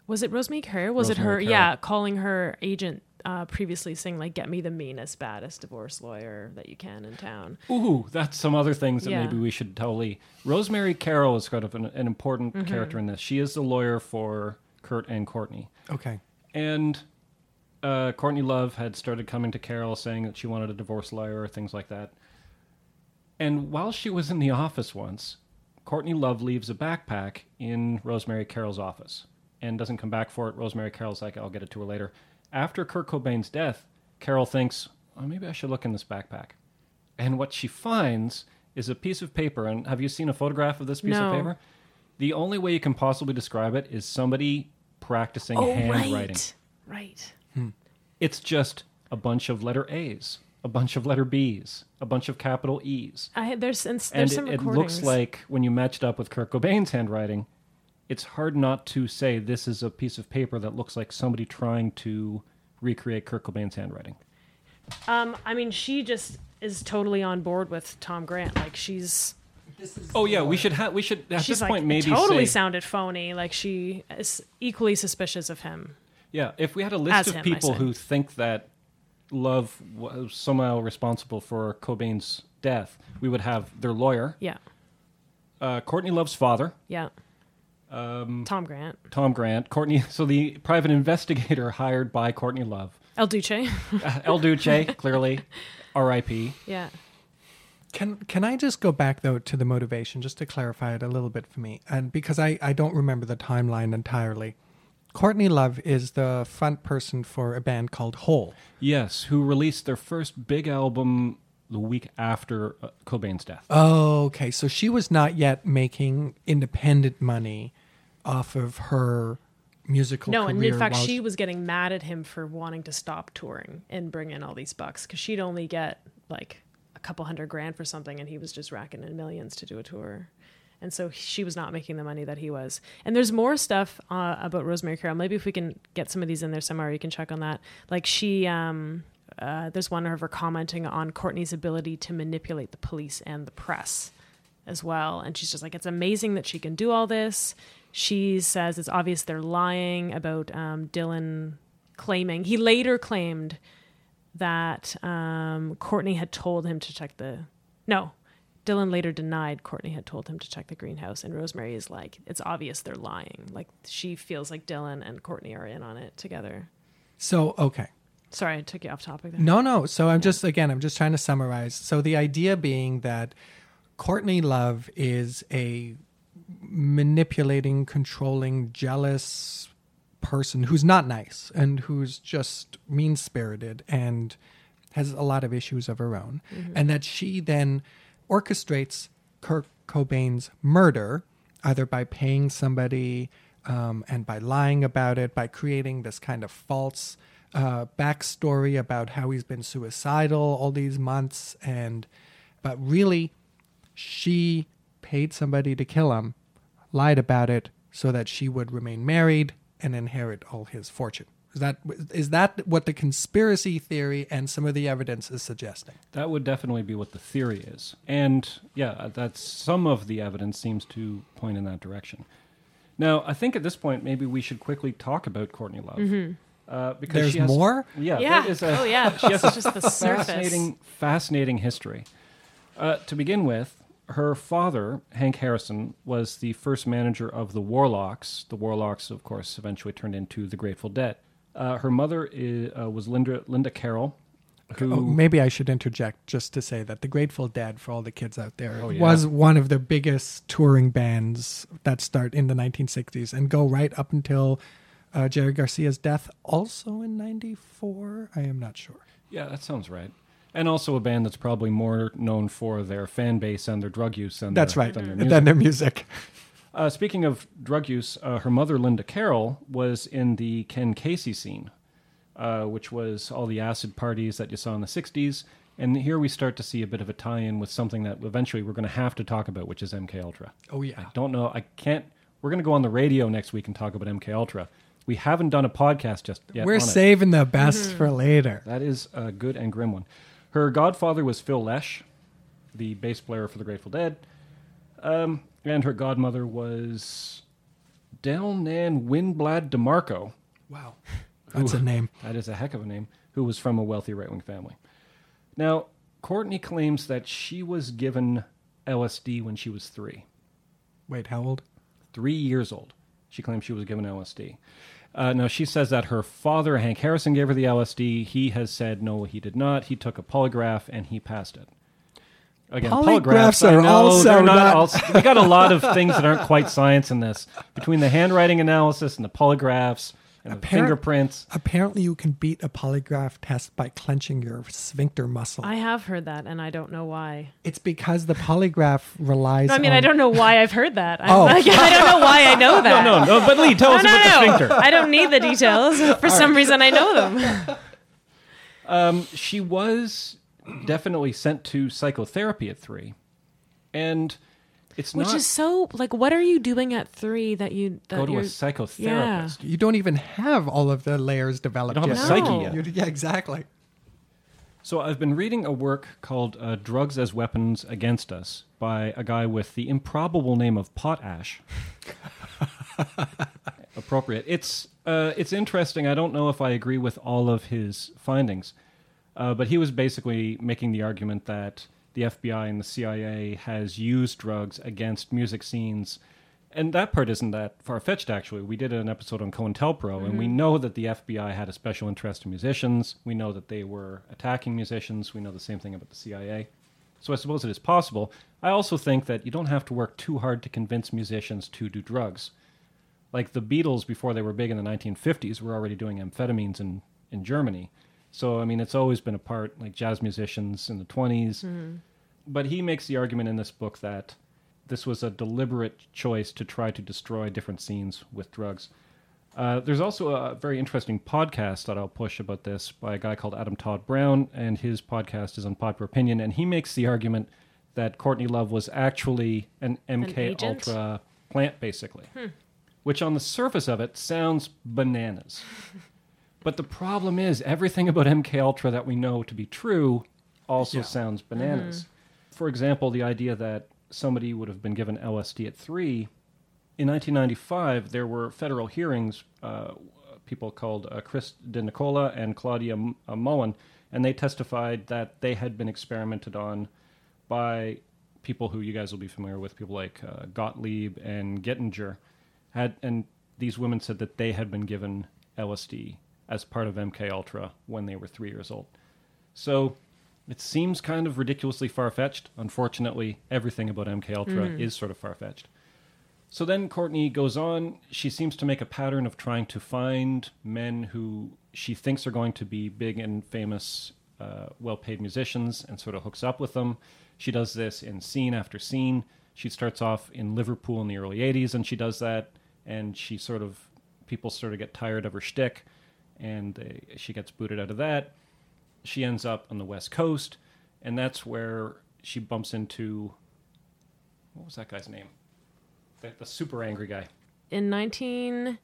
was it Rosemary Carroll? Was it her? Rosemary Carroll. Yeah, calling her agent. Uh, previously saying like get me the meanest baddest divorce lawyer that you can in town Ooh, that's some other things that Yeah. maybe we should tell Lee. Rosemary Carroll is kind of an, an important Mm-hmm. character in this. She is the lawyer for Kurt and Courtney. okay. And uh, Courtney Love had started coming to Carroll saying that she wanted a divorce lawyer or things like that. And while she was in the office once, Courtney Love leaves a backpack in Rosemary Carroll's office and doesn't come back for it. Rosemary Carroll's like, I'll get it to her later. After Kurt Cobain's death, Carroll thinks, oh, maybe I should look in this backpack. And what she finds is a piece of paper. And have you seen a photograph of this piece No. of paper? The only way you can possibly describe it is somebody practicing oh handwriting. right right It's just a bunch of letter A's, a bunch of letter B's, a bunch of capital E's. I there's and there's And some it, it looks like when you matched up with Kurt Cobain's handwriting, it's hard not to say this is a piece of paper that looks like somebody trying to recreate Kurt Cobain's handwriting. Um, I mean, she just is totally on board with Tom Grant. Like she's Oh yeah, we should have we should at she's this like point it maybe totally say, sounded phony. Like she is equally suspicious of him. Yeah, if we had a list As of him, people who think that Love was somehow responsible for Cobain's death, we would have their lawyer, Yeah, uh, Courtney Love's father, yeah. Um, Tom Grant, Tom Grant, Courtney. So the private investigator hired by Courtney Love, El Duce. uh, El Duce, clearly, R.I.P. yeah. Can can I just go back though to the motivation just to clarify it a little bit for me? And because I, I don't remember the timeline entirely. Courtney Love is the front person for a band called Hole. Yes, who released their first big album the week after uh, Cobain's death. Oh, okay. So she was not yet making independent money off of her musical No, career. and in fact, while she was getting mad at him for wanting to stop touring and bring in all these bucks because she'd only get like a couple hundred grand for something, and he was just racking in millions to do a tour. And so she was not making the money that he was. And there's more stuff uh, about Rosemary Carroll. Maybe if we can get some of these in there somewhere, you can check on that. Like she, um, uh, there's one of her commenting on Courtney's ability to manipulate the police and the press as well. And she's just like, it's amazing that she can do all this. She says it's obvious they're lying about um, Dylan claiming. He later claimed that um, Courtney had told him to check the. No, Dylan later denied Courtney had told him to check the greenhouse. And Rosemary is like, it's obvious they're lying. Like she feels like Dylan and Courtney are in on it together. So, okay. Sorry, I took you off topic there. No, no. So I'm just again, I'm just trying to summarize. So the idea being that Courtney Love is a manipulating, controlling, jealous person who's not nice and who's just mean spirited and has a lot of issues of her own. And that she then orchestrates Kurt Cobain's murder either by paying somebody um, and by lying about it, by creating this kind of false uh, backstory about how he's been suicidal all these months. And, but really, she paid somebody to kill him, lied about it so that she would remain married and inherit all his fortune. Is that is that what the conspiracy theory and some of the evidence is suggesting? That would definitely be what the theory is. And yeah, that's some of the evidence seems to point in that direction. Now, I think at this point maybe we should quickly talk about Courtney Love. Uh, because There's she has, more? Yeah, Yeah. there is a, oh, yeah. she has It's just the surface. fascinating, fascinating history. Uh, to begin with, her father, Hank Harrison, was the first manager of the Warlocks. The Warlocks, of course, eventually turned into the Grateful Dead. Uh, her mother i uh, was Linda Linda Carroll, who Oh, maybe I should interject just to say that the Grateful Dead, for all the kids out there, Oh, yeah. was one of the biggest touring bands that start in the 1960s and go right up until uh, Jerry Garcia's death, also in '94. I am not sure. Yeah, that sounds right. And also a band that's probably more known for their fan base and their drug use than That's their, right. than their music. then their music. Uh, speaking of drug use, uh, her mother, Linda Carroll, was in the Ken Kesey scene, uh, which was all the acid parties that you saw in the 60s. And here we start to see a bit of a tie in with something that eventually we're going to have to talk about, which is MK Ultra. Oh yeah. I don't know. I can't. We're going to go on the radio next week and talk about MK Ultra. We haven't done a podcast just yet. We're on it. saving the best for later. That is a good and grim one. Her godfather was Phil Lesh, the bass player for the Grateful Dead. Um, and her godmother was Delnan Winblad DeMarco. Wow, that's a name. That is a heck of a name, who was from a wealthy right wing family. Now, Courtney claims that she was given LSD when she was three. Wait, how old? Three years old. She claims she was given LSD. Uh, now, she says that her father, Hank Harrison, gave her the LSD. He has said, no, he did not. He took a polygraph and he passed it. Again, Polygraphs I are know, also not not- all- we got a lot of things that aren't quite science in this. Between the handwriting analysis and the polygraphs and the fingerprints. Apparently, you can beat a polygraph test by clenching your sphincter muscle. I have heard that, and I don't know why. it's because the polygraph relies. No, I mean, on, I don't know why I've heard that. I'm Oh. like, I don't know why I know that. No, no, no. but Lee, tell us no, about the no. sphincter. I don't need the details. For some reason, I know them. Um, she was definitely sent to psychotherapy at three, and It's Which not is so like, what are you doing at three that you that go to a psychotherapist. Yeah. You don't even have all of the layers developed You don't yet. have a psyche yet. You- yeah, exactly. So I've been reading a work called uh, "Drugs as Weapons Against Us" by a guy with the improbable name of Potash. Appropriate. It's uh, it's interesting. I don't know if I agree with all of his findings, uh, but he was basically making the argument that the FBI and the CIA has used drugs against music scenes. And that part isn't that far fetched, actually. We did an episode on COINTELPRO, and we mm-hmm. know that the FBI had a special interest in musicians. We know that they were attacking musicians. We know the same thing about the CIA. So I suppose it is possible. I also think that you don't have to work too hard to convince musicians to do drugs. Like the Beatles, before they were big in the 1950s, were already doing amphetamines in, in Germany. So, I mean, it's always been a part, like jazz musicians in the 20s. But he makes the argument in this book that this was a deliberate choice to try to destroy different scenes with drugs. Uh, there's also a very interesting podcast that I'll push about this by a guy called Adam Todd Brown, and his podcast is Unpopular Opinion, and he makes the argument that Courtney Love was actually an MK agent? Ultra plant, basically, which on the surface of it sounds bananas. but the problem is, everything about MK Ultra that we know to be true also Yeah. sounds bananas. For example, the idea that somebody would have been given LSD at three in 1995, there were federal hearings, uh, people called uh, Chris De Nicola and Claudia M- uh, Mullen, and they testified that they had been experimented on by people who you guys will be familiar with, people like uh, Gottlieb and Gettinger. Had and these women said that they had been given LSD as part of MK Ultra when they were three years old. So it seems kind of ridiculously far fetched. Unfortunately, everything about MK Ultra is sort of far fetched. So then Courtney goes on. She seems to make a pattern of trying to find men who she thinks are going to be big and famous, uh, well paid musicians and sort of hooks up with them. She does this in scene after scene. She starts off in Liverpool in the early 80s and she does that. And she sort of, people sort of get tired of her shtick and they, she gets booted out of that. She ends up on the West Coast and that's where she bumps into, what was that guy's name? The, the super angry guy. in 19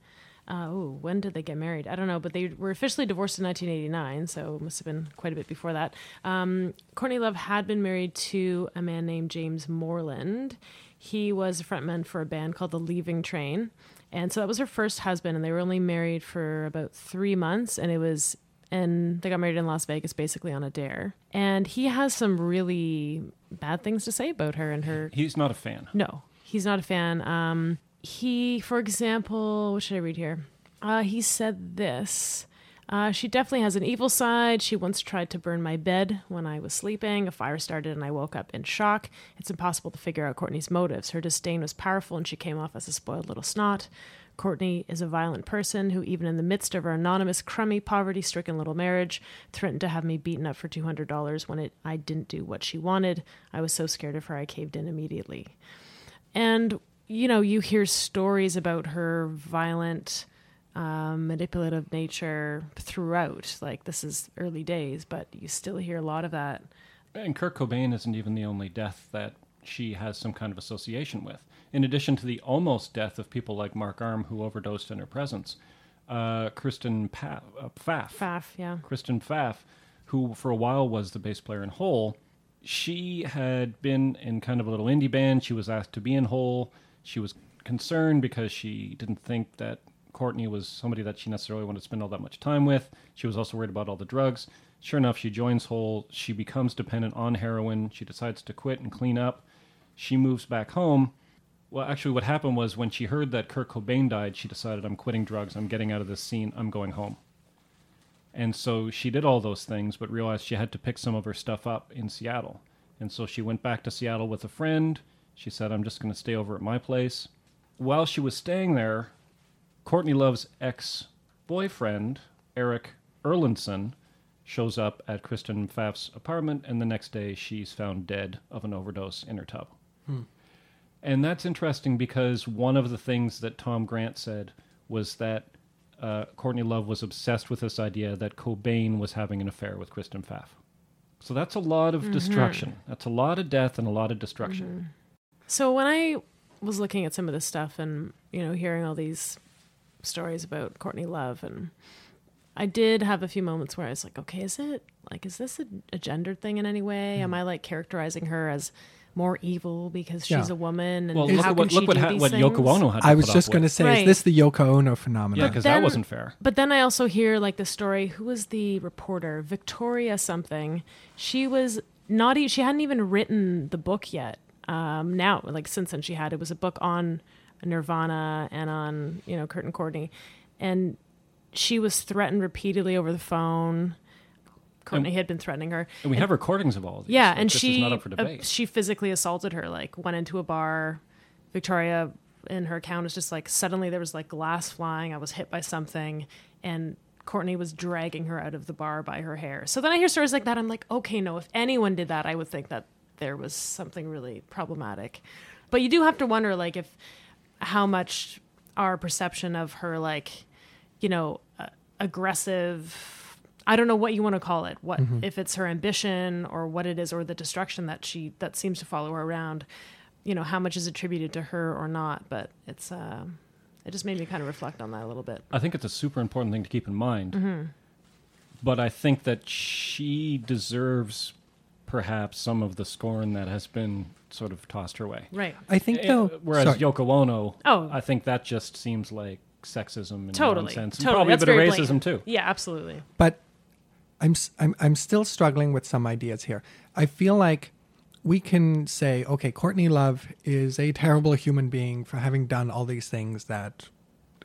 uh, oh when did they get married i don't know but they were officially divorced in 1989 so it must have been quite a bit before that um, courtney love had been married to a man named james moreland he was a frontman for a band called the leaving train and so that was her first husband and they were only married for about three months and it was and they got married in las vegas basically on a dare and he has some really bad things to say about her and her He's not a fan. no, he's not a fan. Um, he, for example, what should I read here? Uh, he said this. Uh, she definitely has an evil side. She once tried to burn my bed when I was sleeping. A fire started and I woke up in shock. It's impossible to figure out Courtney's motives. Her disdain was powerful and she came off as a spoiled little snot. Courtney is a violent person who, even in the midst of her anonymous, crummy, poverty stricken little marriage, threatened to have me beaten up for $200 when it, I didn't do what she wanted. I was so scared of her, I caved in immediately. And, you know, you hear stories about her violent, um, manipulative nature throughout. Like, this is early days, but you still hear a lot of that. And Kurt Cobain isn't even the only death that she has some kind of association with. In addition to the almost death of people like Mark Arm, who overdosed in her presence, uh, Kristen pa- uh, Pfaff, Faf, yeah. Kristen Pfaff, who for a while was the bass player in Hole, she had been in kind of a little indie band. She was asked to be in Hole. She was concerned because she didn't think that Courtney was somebody that she necessarily wanted to spend all that much time with. She was also worried about all the drugs. Sure enough, she joins Hole. She becomes dependent on heroin. She decides to quit and clean up. She moves back home. Well, actually, what happened was when she heard that Kurt Cobain died, she decided, I'm quitting drugs. I'm getting out of this scene. I'm going home. And so she did all those things, but realized she had to pick some of her stuff up in Seattle. And so she went back to Seattle with a friend. She said, I'm just going to stay over at my place. While she was staying there, Courtney Love's ex boyfriend, Eric Erlandson, shows up at Kristen Pfaff's apartment, and the next day she's found dead of an overdose in her tub. Hmm. And that's interesting because one of the things that Tom Grant said was that uh, Courtney Love was obsessed with this idea that Cobain was having an affair with Kristen Pfaff. So that's a lot of mm-hmm. destruction. That's a lot of death and a lot of destruction. Mm-hmm. So when I was looking at some of this stuff and you know hearing all these stories about Courtney Love and I did have a few moments where I was like, okay, is it like is this a, a gendered thing in any way? Hmm. Am I like characterizing her as more evil because she's Yeah. a woman? And Well, how look can at what she look what, do ha- these what things? Yoko Ono had. To I was put just up going to with. say, Right. is this the Yoko Ono phenomenon? Yeah, because that then- wasn't fair. But then I also hear like the story. Who was the reporter? Victoria something. She was not. E- she hadn't even written the book yet. Um, now, like since then, she had. It was a book on Nirvana and on you know Kurt and Courtney, and she was threatened repeatedly over the phone. Courtney had been threatening her. And we have recordings of all of these. Yeah, Like, and she is not up for uh, debate. she physically assaulted her. Like went into a bar. Victoria in her account is just like suddenly there was like glass flying. I was hit by something, and Courtney was dragging her out of the bar by her hair. So then I hear stories like that. I'm like, okay, no. If anyone did that, I would think that there was something really problematic. But you do have to wonder, like, if how much our perception of her, like, you know, uh, aggressive. I don't know what you want to call it. What if it's her ambition or what it is, or the destruction that she that seems to follow her around. You know, how much is attributed to her or not? But it's uh, it just made me kind of reflect on that a little bit. I think it's a super important thing to keep in mind. Mm-hmm. But I think that she deserves perhaps some of the scorn that has been sort of tossed her way. Right. I think Eh, though. Whereas sorry. Yoko Ono, Oh. I think that just seems like sexism and Totally. nonsense. And Totally. probably That's a bit of racism blatant. too. Yeah, absolutely. but I'm, I'm I'm still struggling with some ideas here. I feel like we can say, okay, Courtney Love is a terrible human being for having done all these things that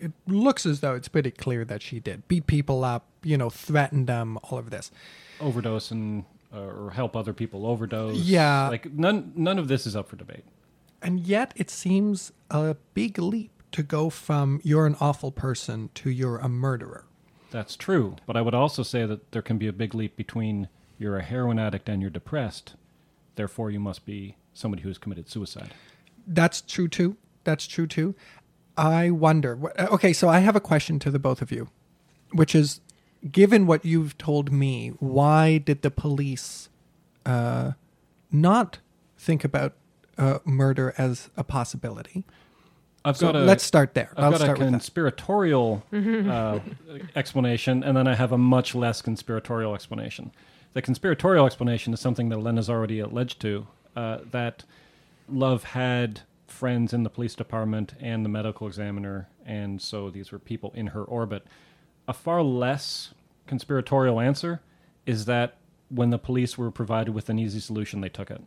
it looks as though it's pretty clear that she did. Beat people up, you know, threaten them, all of this. Overdose and uh, or help other people overdose. Yeah. Like none none of this is up for debate. And yet it seems a big leap to go from you're an awful person to you're a murderer. That's true. But I would also say that there can be a big leap between you're a heroin addict and you're depressed. Therefore, you must be somebody who's committed suicide. That's true too. That's true too. I wonder. uh, Okay, so I have a question to the both of you, which is given what you've told me, why did the police uh, not think about uh, murder as a possibility? I've So got a let's start there. I've I'll got a start with conspiratorial uh, explanation, and then I have a much less conspiratorial explanation. The conspiratorial explanation is something that Len Lena's already alleged to uh, that Love had friends in the police department and the medical examiner, and so these were people in her orbit. A far less conspiratorial answer is that when the police were provided with an easy solution, they took it.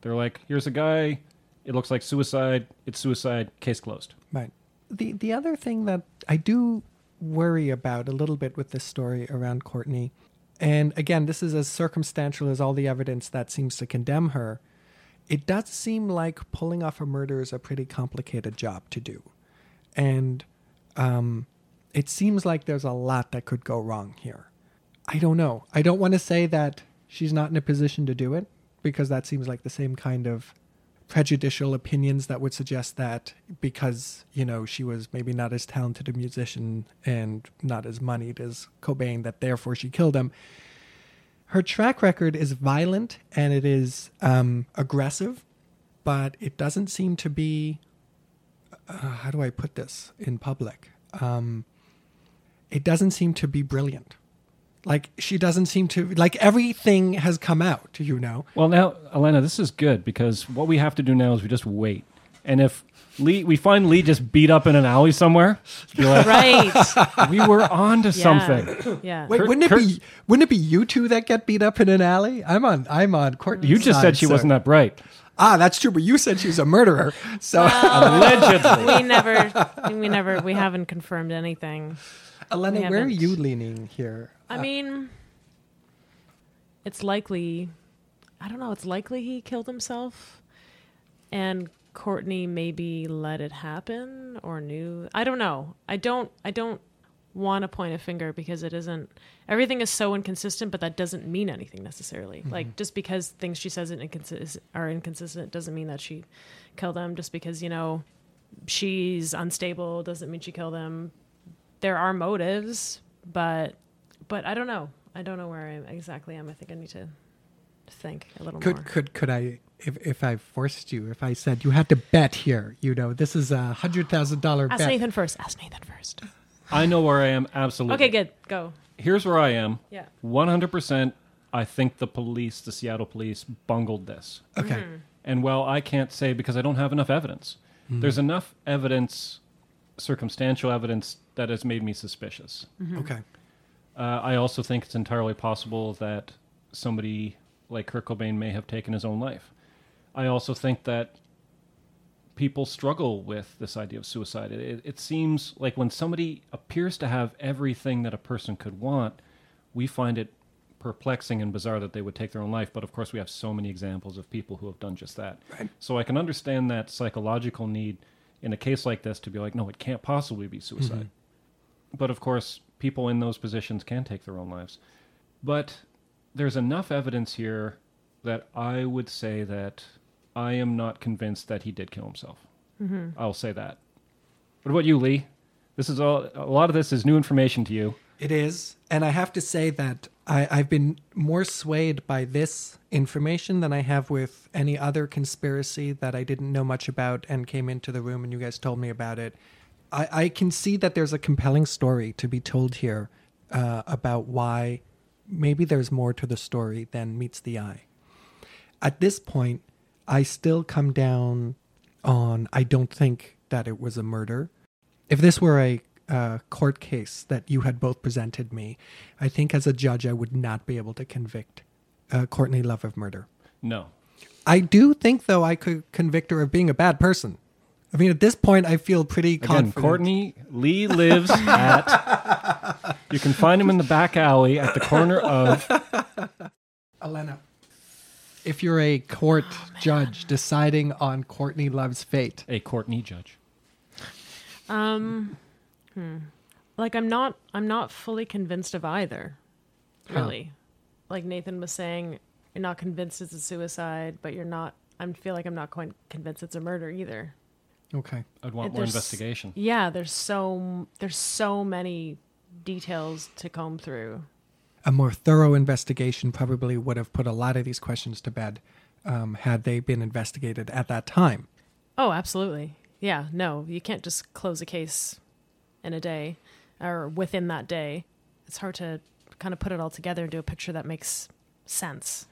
They're like, here's a guy, it looks like suicide, it's suicide, case closed. Right. The the other thing that I do worry about a little bit with this story around Courtney, and again, this is as circumstantial as all the evidence that seems to condemn her. It does seem like pulling off a murder is a pretty complicated job to do, and um, it seems like there's a lot that could go wrong here. I don't know. I don't want to say that she's not in a position to do it because that seems like the same kind of prejudicial opinions that would suggest that because you know she was maybe not as talented a musician and not as moneyed as Cobain that therefore she killed him. Her track record is violent and it is um, aggressive, but it doesn't seem to be. Uh, how do I put this in public? Um, it doesn't seem to be brilliant. Like she doesn't seem to like everything has come out. You know. Well, now, Alena, this is good because what we have to do now is we just wait. And if Lee, we find Lee just beat up in an alley somewhere, be like, Right. we were on to yeah. something. Yeah. Wait, Kurt- wouldn't it Kurt- be wouldn't it be you two that get beat up in an alley? I'm on I'm on Courtney's You just side, said she so- wasn't that bright. Ah, that's true, but you said she's a murderer. So Allegedly. we never, we never, we haven't confirmed anything. Alena, we where are haven't. you leaning here? I uh, mean, it's likely. I don't know. It's likely he killed himself, and Courtney maybe let it happen or knew. I don't know. I don't. I don't want to point a finger because it isn't. Everything is so inconsistent, but that doesn't mean anything necessarily. Mm-hmm. Like just because things she says are inconsistent doesn't mean that she killed them Just because you know she's unstable doesn't mean she killed them There are motives, but but I don't know. I don't know where I exactly am. I think I need to to think a little Could more. could could I if if I forced you if I said you had to bet here you know this is a hundred thousand dollar Ask bet Nathan first. Ask Nathan first. I know where I am absolutely. Okay, good. Go. Here's where I am. Yeah. 100%. I think the police, the Seattle police, bungled this. okay mm-hmm. And well, I can't say because I don't have enough evidence. Mm-hmm. There's enough evidence, circumstantial evidence, that has made me suspicious. Mm-hmm. okay Uh, I also think it's entirely possible that somebody like Kurt Cobain may have taken his own life. I also think that people struggle with this idea of suicide. It, it seems like when somebody appears to have everything that a person could want, we find it perplexing and bizarre that they would take their own life. But of course, we have so many examples of people who have done just that. Right. So I can understand that psychological need in a case like this to be like, no, it can't possibly be suicide. But of course, people in those positions can take their own lives. But there's enough evidence here that I would say that I am not convinced that he did kill himself. Mm-hmm. I'll say that. What about you, Lee? This is all. A lot of this is new information to you. It is. And I have to say that I, I've been more swayed by this information than I have with any other conspiracy that I didn't know much about and came into the room and you guys told me about it. I, I can see that there's a compelling story to be told here uh, about why maybe there's more to the story than meets the eye. At this point, I still come down on I don't think that it was a murder if this were a uh, court case that you had both presented me, I think as a judge I would not be able to convict uh, Courtney Love of murder. No. I do think, though, I could convict her of being a bad person. I mean, at this point, I feel pretty Again, confident. Courtney Lee lives at. You can find him in the back alley at the corner of. Alena, if you're a court judge deciding on Courtney Love's fate, A Courtney judge. Um, hmm. like I'm not, I'm not fully convinced of either. Huh. Really, like Nathan was saying, you're not convinced it's a suicide, but you're not. I feel like I'm not quite convinced it's a murder either. Okay, I'd want It- more there's- investigation. Yeah, there's so there's so many details to comb through. a more thorough investigation probably would have put a lot of these questions to bed um, had they been investigated at that time. Oh, absolutely. Yeah, no, you can't just close a case in a day or within that day. It's hard to kind of put it all together and do a picture that makes sense.